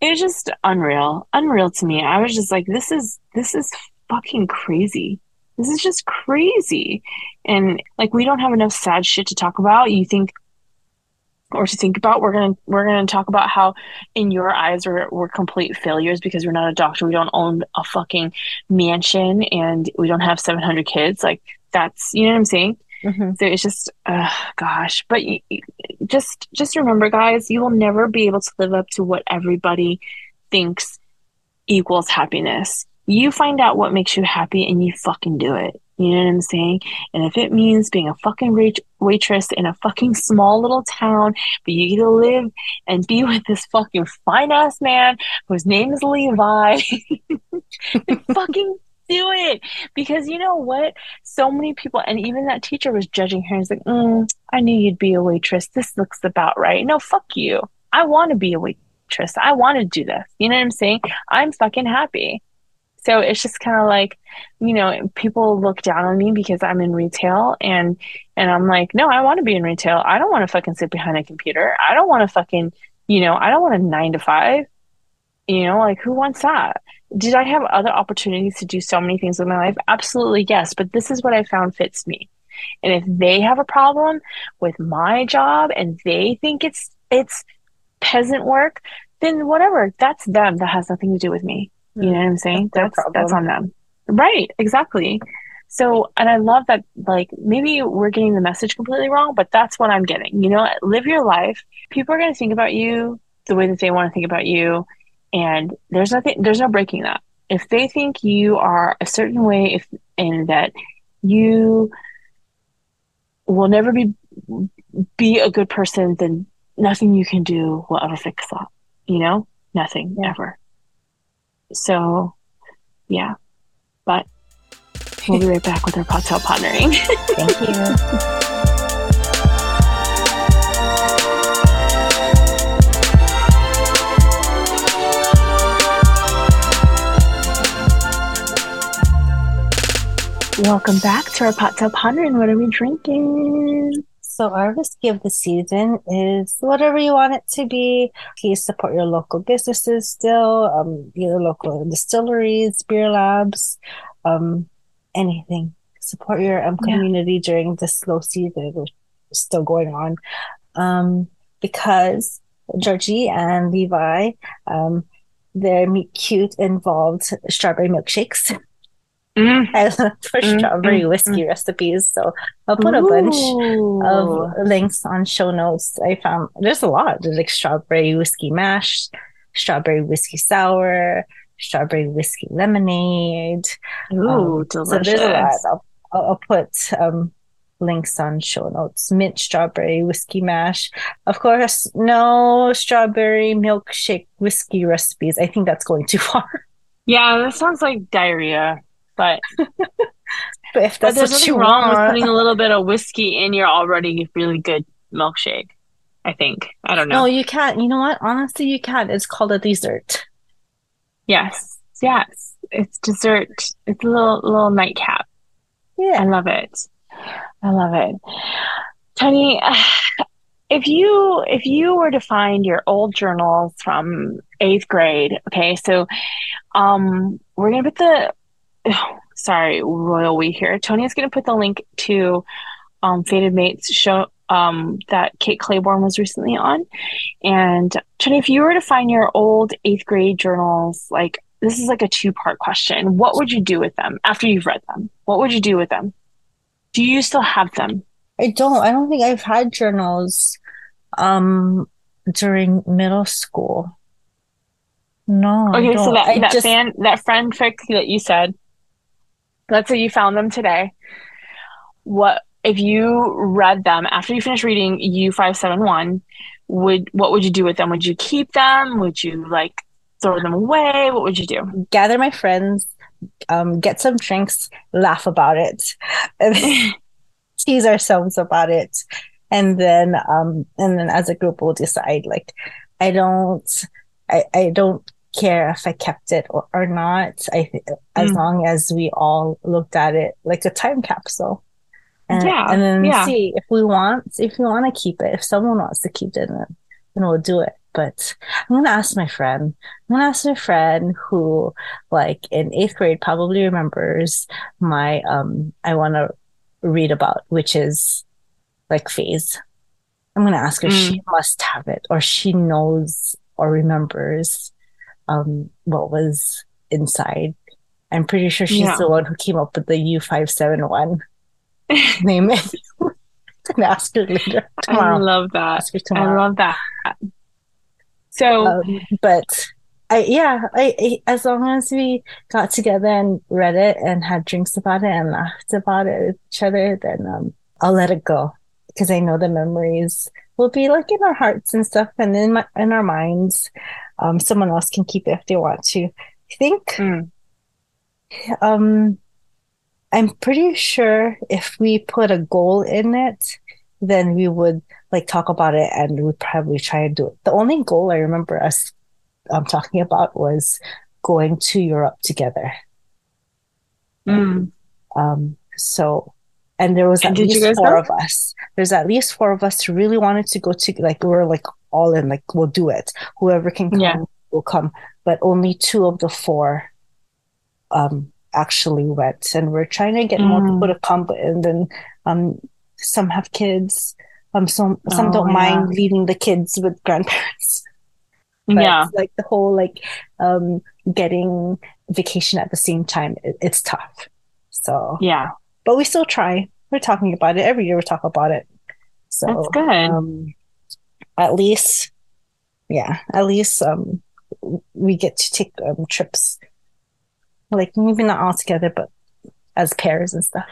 it was just unreal. Unreal to me. I was just like this is this is fucking crazy. This is just crazy. And like we don't have enough sad shit to talk about. You think or to think about. We're gonna we're gonna talk about how in your eyes we're we're complete failures because we're not a doctor. We don't own a fucking mansion and we don't have seven hundred kids. Like that's you know what I'm saying. Mm-hmm. So it's just, uh, gosh. But you, just just remember, guys, you will never be able to live up to what everybody thinks equals happiness. You find out what makes you happy and you fucking do it. You know what I'm saying? And if it means being a fucking wait- waitress in a fucking small little town, but you get to live and be with this fucking fine ass man whose name is Levi, fucking do it. Because you know what? So many people, and even that teacher was judging her. He's like, mm, I knew you'd be a waitress. This looks about right. No, fuck you. I want to be a waitress. I want to do this. You know what I'm saying? I'm fucking happy. So it's just kind of like, you know, people look down on me because I'm in retail and and I'm like, no, I want to be in retail. I don't want to fucking sit behind a computer. I don't want to fucking, you know, I don't want a 9 to 5. You know, like who wants that? Did I have other opportunities to do so many things in my life? Absolutely yes, but this is what I found fits me. And if they have a problem with my job and they think it's it's peasant work, then whatever, that's them. That has nothing to do with me. You know what I'm saying? That's that's, that's on them. Right, exactly. So, and I love that, like, maybe we're getting the message completely wrong, but that's what I'm getting. You know, live your life. People are going to think about you the way that they want to think about you. And there's nothing, there's no breaking that. If they think you are a certain way, if, and that you will never be, be a good person, then nothing you can do will ever fix that. You know, nothing yeah. ever. So, yeah. But we'll be right back with our cocktail partnering. Thank you. Welcome back to our pot pondering. What are we drinking? So our whiskey of the season is whatever you want it to be. Please support your local businesses still, um, your local distilleries, beer labs, um, anything. Support your um, community yeah. during this slow season, which is still going on. Um, because Georgie and Levi, um, their meet cute involved strawberry milkshakes. Mm. I love for mm, strawberry mm, whiskey recipes. So I'll put Ooh. a bunch of links on show notes. I found there's a lot. There's like strawberry whiskey mash, strawberry whiskey sour, strawberry whiskey lemonade. Ooh, um, delicious. So there's a lot. I'll, I'll put um, links on show notes. Mint strawberry whiskey mash. Of course, no strawberry milkshake whiskey recipes. I think that's going too far. Yeah, that sounds like diarrhea. But but if that's but there's nothing wrong with putting a little bit of whiskey in your already really good milkshake. I think. I don't know. No, you can't. You know what? Honestly, you can't. It's called a dessert. Yes. Yes. It's dessert. It's a little little nightcap. Yeah. I love it. I love it. Tony, if you if you were to find your old journals from eighth grade, okay, so um we're gonna put the oh, sorry, royal we here. Tony is going to put the link to um, Fated Mates show um, that Kate Clayborn was recently on. And Tony, if you were to find your old eighth grade journals, like this is like a two part question. What would you do with them after you've read them? What would you do with them? Do you still have them? I don't. I don't think I've had journals um, during middle school. No. Okay, so that, that just... fan that friend trick that you said, let's say you found them today. What if you read them after you finish reading U571? Would what would you do with them? Would you keep them? Would you like throw them away? What would you do? Gather my friends, um, get some drinks, laugh about it, tease ourselves about it, and then um, and then as a group we'll decide. Like, I don't, I, I don't care if I kept it or, or not. I as mm. long as we all looked at it like a time capsule. And, yeah, and then yeah. see if we want if we want to keep it. If someone wants to keep it, then, then we'll do it. But I'm gonna ask my friend. I'm gonna ask my friend who, like in eighth grade, probably remembers my um. I want to read about, which is like phase. I'm gonna ask her. Mm. She must have it, or she knows or remembers um, what was inside. I'm pretty sure she's yeah. the one who came up with the U571 name. It. Gonna ask her later tomorrow. I love that. Ask her tomorrow. I love that. So, um, but I yeah, I, I, as long as we got together and read it and had drinks about it and laughed about it with each other, then um, I'll let it go because I know the memories will be like in our hearts and stuff and in my in our minds. Um, someone else can keep it if they want to. I think mm. um I'm pretty sure if we put a goal in it, then we would like talk about it and we'd probably try and do it. The only goal I remember us um, talking about was going to Europe together. Mm. Um, so, and there was at least four of us. There's at least four of us who really wanted to go to, like, we're like all in, like, we'll do it. Whoever can come yeah. will come. But only two of the four um, actually went. And we're trying to get mm. more people to come. And then um, some have kids. Um, some some oh, don't yeah. mind leaving the kids with grandparents. But yeah. like the whole like um getting vacation at the same time, it, it's tough. So yeah, but we still try. We're talking about it every year. We talk about it. So that's good. Um, at least, yeah, at least um we get to take um, trips, like maybe not all together, but as pairs and stuff.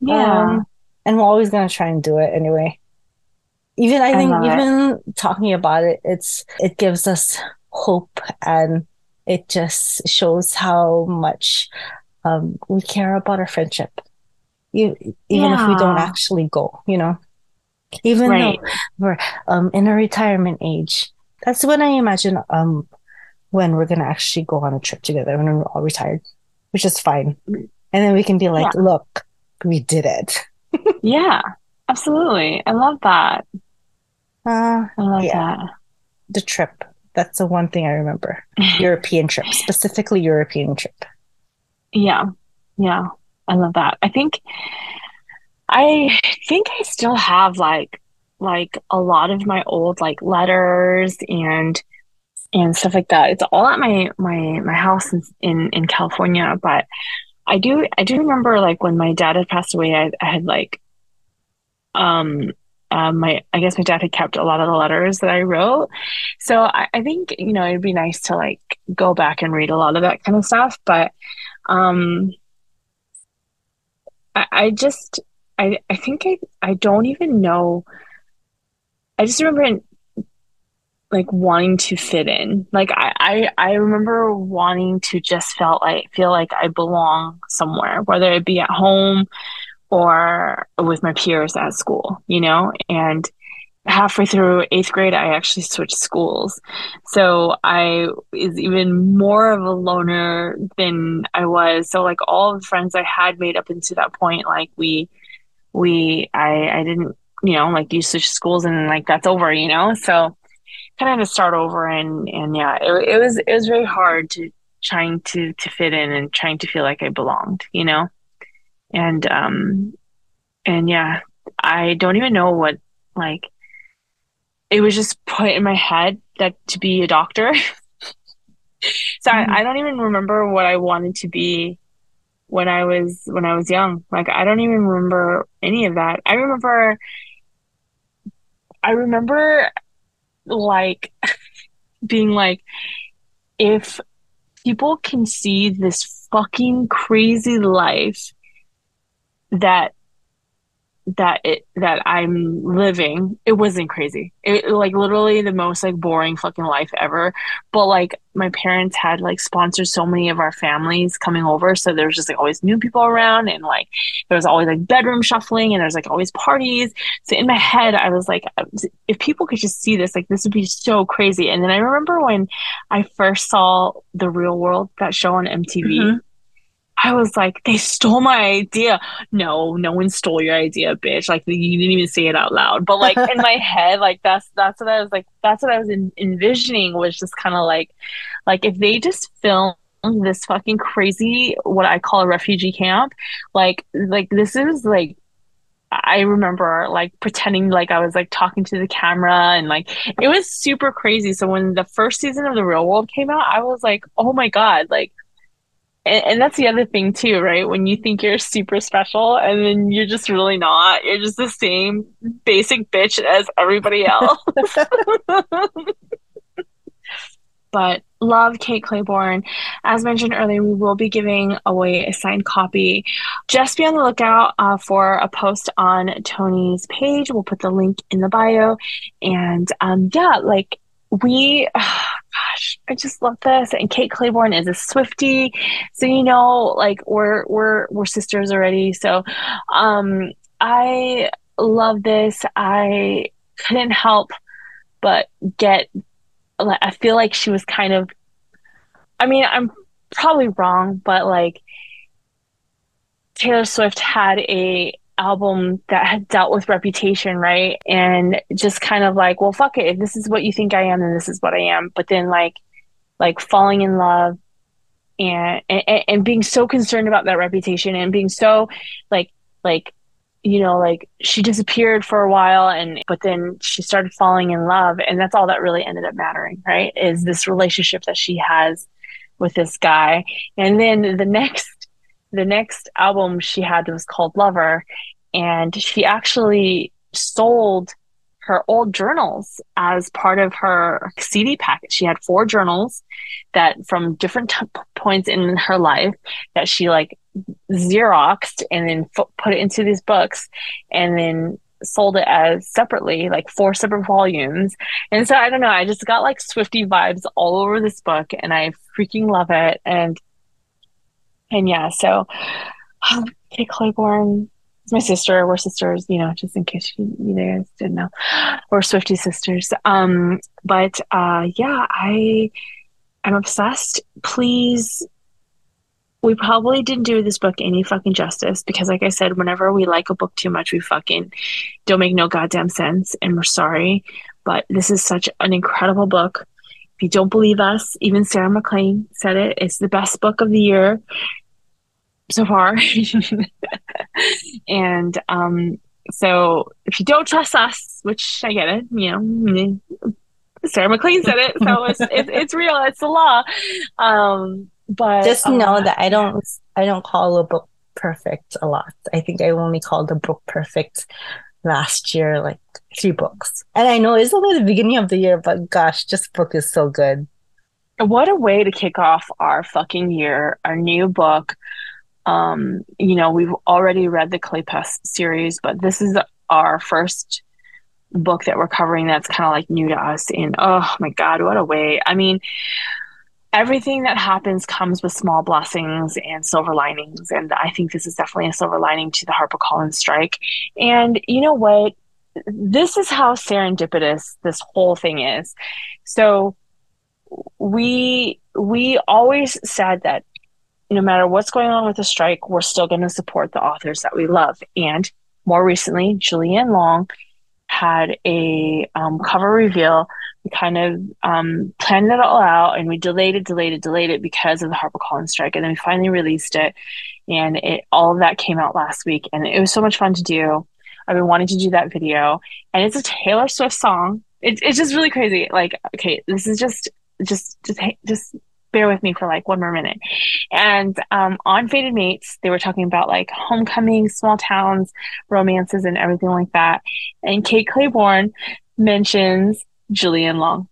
Yeah, um, and we're always gonna try and do it anyway even I, I think even it. talking about it, it's it gives us hope and it just shows how much um, we care about our friendship. You, even yeah. if we don't actually go, you know, even right. though we're um, in a retirement age, that's when I imagine um, when we're gonna actually go on a trip together when we're all retired, which is fine, and then we can be like, yeah. "Look, we did it." yeah, absolutely. I love that. Uh, I love yeah. that. The trip. That's the one thing I remember. European trip, specifically European trip. Yeah. Yeah. I love that. I think I think I still have like like a lot of my old like letters and and stuff like that. It's all at my my my house in in, in California, but I do I do remember like when my dad had passed away, I, I had like um um, my I guess my dad had kept a lot of the letters that I wrote. So I, I, think you know it'd be nice to like go back and read a lot of that kind of stuff. But um, I, I just I I think I I don't even know. I just remember like wanting to fit in. Like I, I I remember wanting to just felt like feel like I belong somewhere, whether it be at home or with my peers at school, you know? And halfway through eighth grade, I actually switched schools. So I is even more of a loner than I was. So like all the friends I had made up into that point, like we, we, I, I didn't, you know, like you switch schools and like that's over, you know? So kind of had to start over and, and yeah, it, it was, it was very hard to trying to, to fit in and trying to feel like I belonged, you know? and um and yeah i don't even know what like it was just put in my head that to be a doctor so mm-hmm. I, I don't even remember what i wanted to be when i was when i was young. Like i don't even remember any of that. I remember i remember like being like if people can see this fucking crazy life that that it that I'm living, it wasn't crazy. It like literally the most like boring fucking life ever. But like my parents had like sponsored so many of our families coming over, so there was just like always new people around, and like there was always like bedroom shuffling, and there's like always parties. So in my head, I was like, if people could just see this, like this would be so crazy. And then I remember when I first saw the Real World that show on MTV. Mm-hmm I was like, they stole my idea. No, no one stole your idea, bitch. Like you didn't even say it out loud. But like in my head, like that's that's what I was like. That's what I was in, envisioning was just kind of like, like if they just filmed this fucking crazy what I call a refugee camp, like like this is like I remember like pretending like I was like talking to the camera and like it was super crazy. So when the first season of The Real World came out, I was like, oh my God, like and, and, that's the other thing too, right? When you think you're super special and then you're just really not. You're just the same basic bitch as everybody else. but love Kate Clayborn. As mentioned earlier, we will be giving away a signed copy. Just be on the lookout uh, for a post on Tony's page. We'll put the link in the bio. And um, yeah, like we, oh, gosh, I just love this. And Kate Clayborn is a Swifty, so you know, like we're we're we're sisters already. So, um, I love this. I couldn't help but get I feel like she was kind of I mean, I'm probably wrong, but like Taylor Swift had a album that had dealt with reputation, right? And just kind of like, well, fuck it. If this is what you think I am, then this is what I am. But then like like falling in love and and, and being so concerned about that reputation and being so like like you know like she disappeared for a while and but then she started falling in love and that's all that really ended up mattering right is this relationship that she has with this guy and then the next the next album she had was called lover and she actually sold her old journals as part of her CD packet. She had four journals that from different t- points in her life that she like xeroxed and then f- put it into these books and then sold it as separately like four separate volumes and so i don't know i just got like swifty vibes all over this book and i freaking love it and and yeah so um, kate clayborn it's my sister. We're sisters, you know, just in case you, you guys didn't know. We're Swifty sisters. Um, but uh, yeah, I I'm obsessed. Please we probably didn't do this book any fucking justice because like I said, whenever we like a book too much, we fucking don't make no goddamn sense and we're sorry. But this is such an incredible book. You don't believe us, even Sarah MacLean said it. It's the best book of the year so far. and um, so if you don't trust us, which I get it, you know, Sarah MacLean said it, so it's it's, it's real. It's the law. Um, but just know uh, that I don't I don't call a book perfect a lot. I think I only called a book perfect last year, like three books. And I know it's only the beginning of the year, but gosh, this book is so good. What a way to kick off our fucking year, our new book. Um, you know, we've already read the Kleypas series, but this is our first book that we're covering that's kind of like new to us. And oh my God, what a way. I mean, everything that happens comes with small blessings and silver linings. And I think this is definitely a silver lining to the HarperCollins strike. And you know what? This is how serendipitous this whole thing is. So we we always said that no matter what's going on with the strike, we're still going to support the authors that we love. And more recently, Julie Anne Long had a um, cover reveal. We kind of um, planned it all out and we delayed it, delayed it, delayed it because of the HarperCollins strike. And then we finally released it. And it, all of that came out last week. And it was so much fun to do. I've been wanting to do that video. And it's a Taylor Swift song. It's, it's just really crazy. Like, okay, this is just, just, just, just bear with me for like one more minute. And um, on Fated Mates, they were talking about like homecoming, small towns, romances, and everything like that. And Kate Clayborn mentions Julie Anne Long.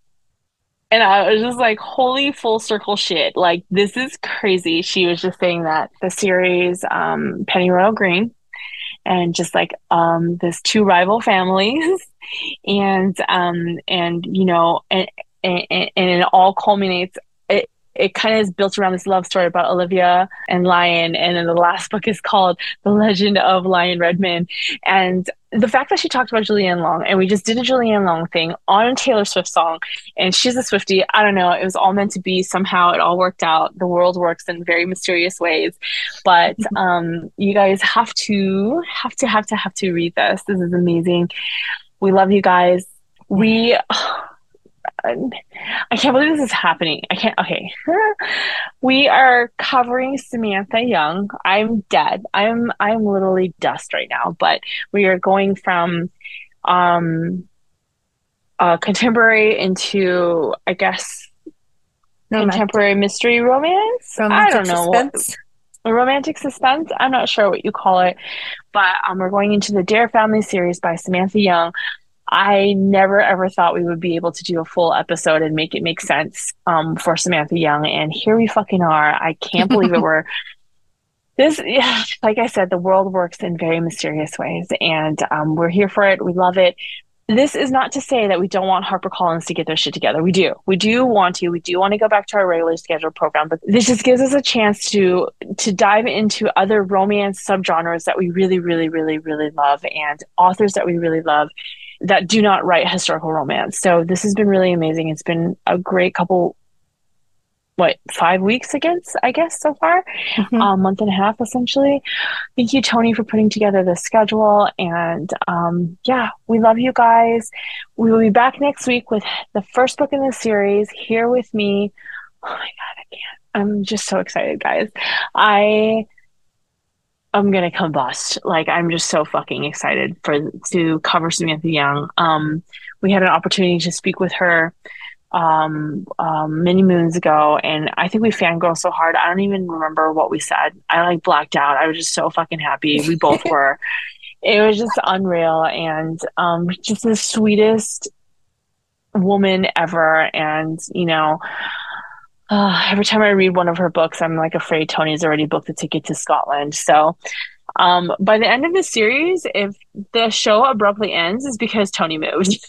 And I was just like, holy full circle shit. Like, this is crazy. She was just saying that the series um, Pennyroyal Green and just like um, this two rival families. And um, and you know and, and, and it all culminates it kind of is built around this love story about Olivia and Lyon. And then the last book is called The Legend of Lyon Redmond. And the fact that she talked about Julie Anne Long and we just did a Julie Anne Long thing on a Taylor Swift song and she's a Swifty. I don't know. It was all meant to be. Somehow it all worked out. The world works in very mysterious ways. But mm-hmm. um, you guys have to, have to, have to, have to read this. This is amazing. We love you guys. We. I can't believe this is happening. I can't. Okay. we are covering Samantha Young. I'm dead. I'm I'm literally dust right now, but we are going from um uh contemporary into I guess romantic. contemporary mystery romance. Romantic I don't know. Suspense. Romantic suspense. I'm not sure what you call it, but um, we're going into the Dare Family series by Samantha Young I never ever thought we would be able to do a full episode and make it make sense um, for Samantha Young. And here we fucking are. I can't believe it. We're this, yeah, like I said, the world works in very mysterious ways, and um, we're here for it. We love it. This is not to say that we don't want HarperCollins to get their shit together. We do. We do want to. We do want to go back to our regularly scheduled program, but this just gives us a chance to to dive into other romance subgenres that we really, really, really, really love, and authors that we really love that do not write historical romance. So this has been really amazing. It's been a great couple what five weeks against i guess so far? Mm-hmm. a month and a half essentially. Thank you tony for putting together the schedule. And um, yeah we love you guys. We will be back next week with the first book in the series here with me. Oh my god i can't. I'm just so excited guys. I i'm gonna combust like i'm just so fucking excited for to cover samantha young um, we had an opportunity to speak with her um, um, many moons ago, and I think we fangirl so hard. I don't even remember what we said. I like blacked out. I was just so fucking happy. We both were. It was just unreal, and um, just the sweetest woman ever. And you know, uh, every time I read one of her books, I'm like afraid Tony's already booked a ticket to Scotland. So. Um, by the end of the series, if the show abruptly ends, is because Tony moved.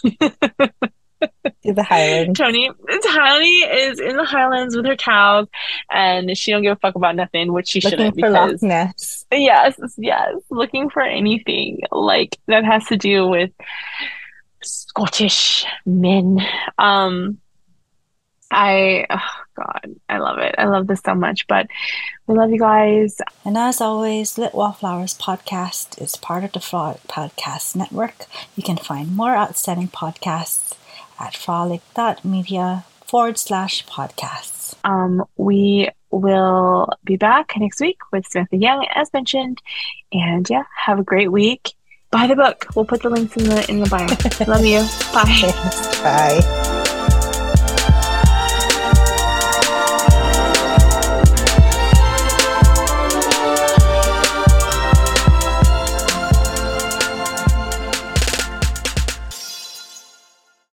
to the Highlands. Tony Tony is in the Highlands with her cows, and she don't give a fuck about nothing, which she looking shouldn't. because, Loch. Yes, yes, looking for anything like that has to do with Scottish men. Um, I, oh God, I love it. I love this so much. But we love you guys. And as always, Lit Wallflowers podcast is part of the Frolic Podcast Network. You can find more outstanding podcasts at frolic.media forward slash podcasts. Um, we will be back next week with Samantha Young, as mentioned. And yeah, have a great week. Buy the book. We'll put the links in the in the bio. Love you. Bye. Bye.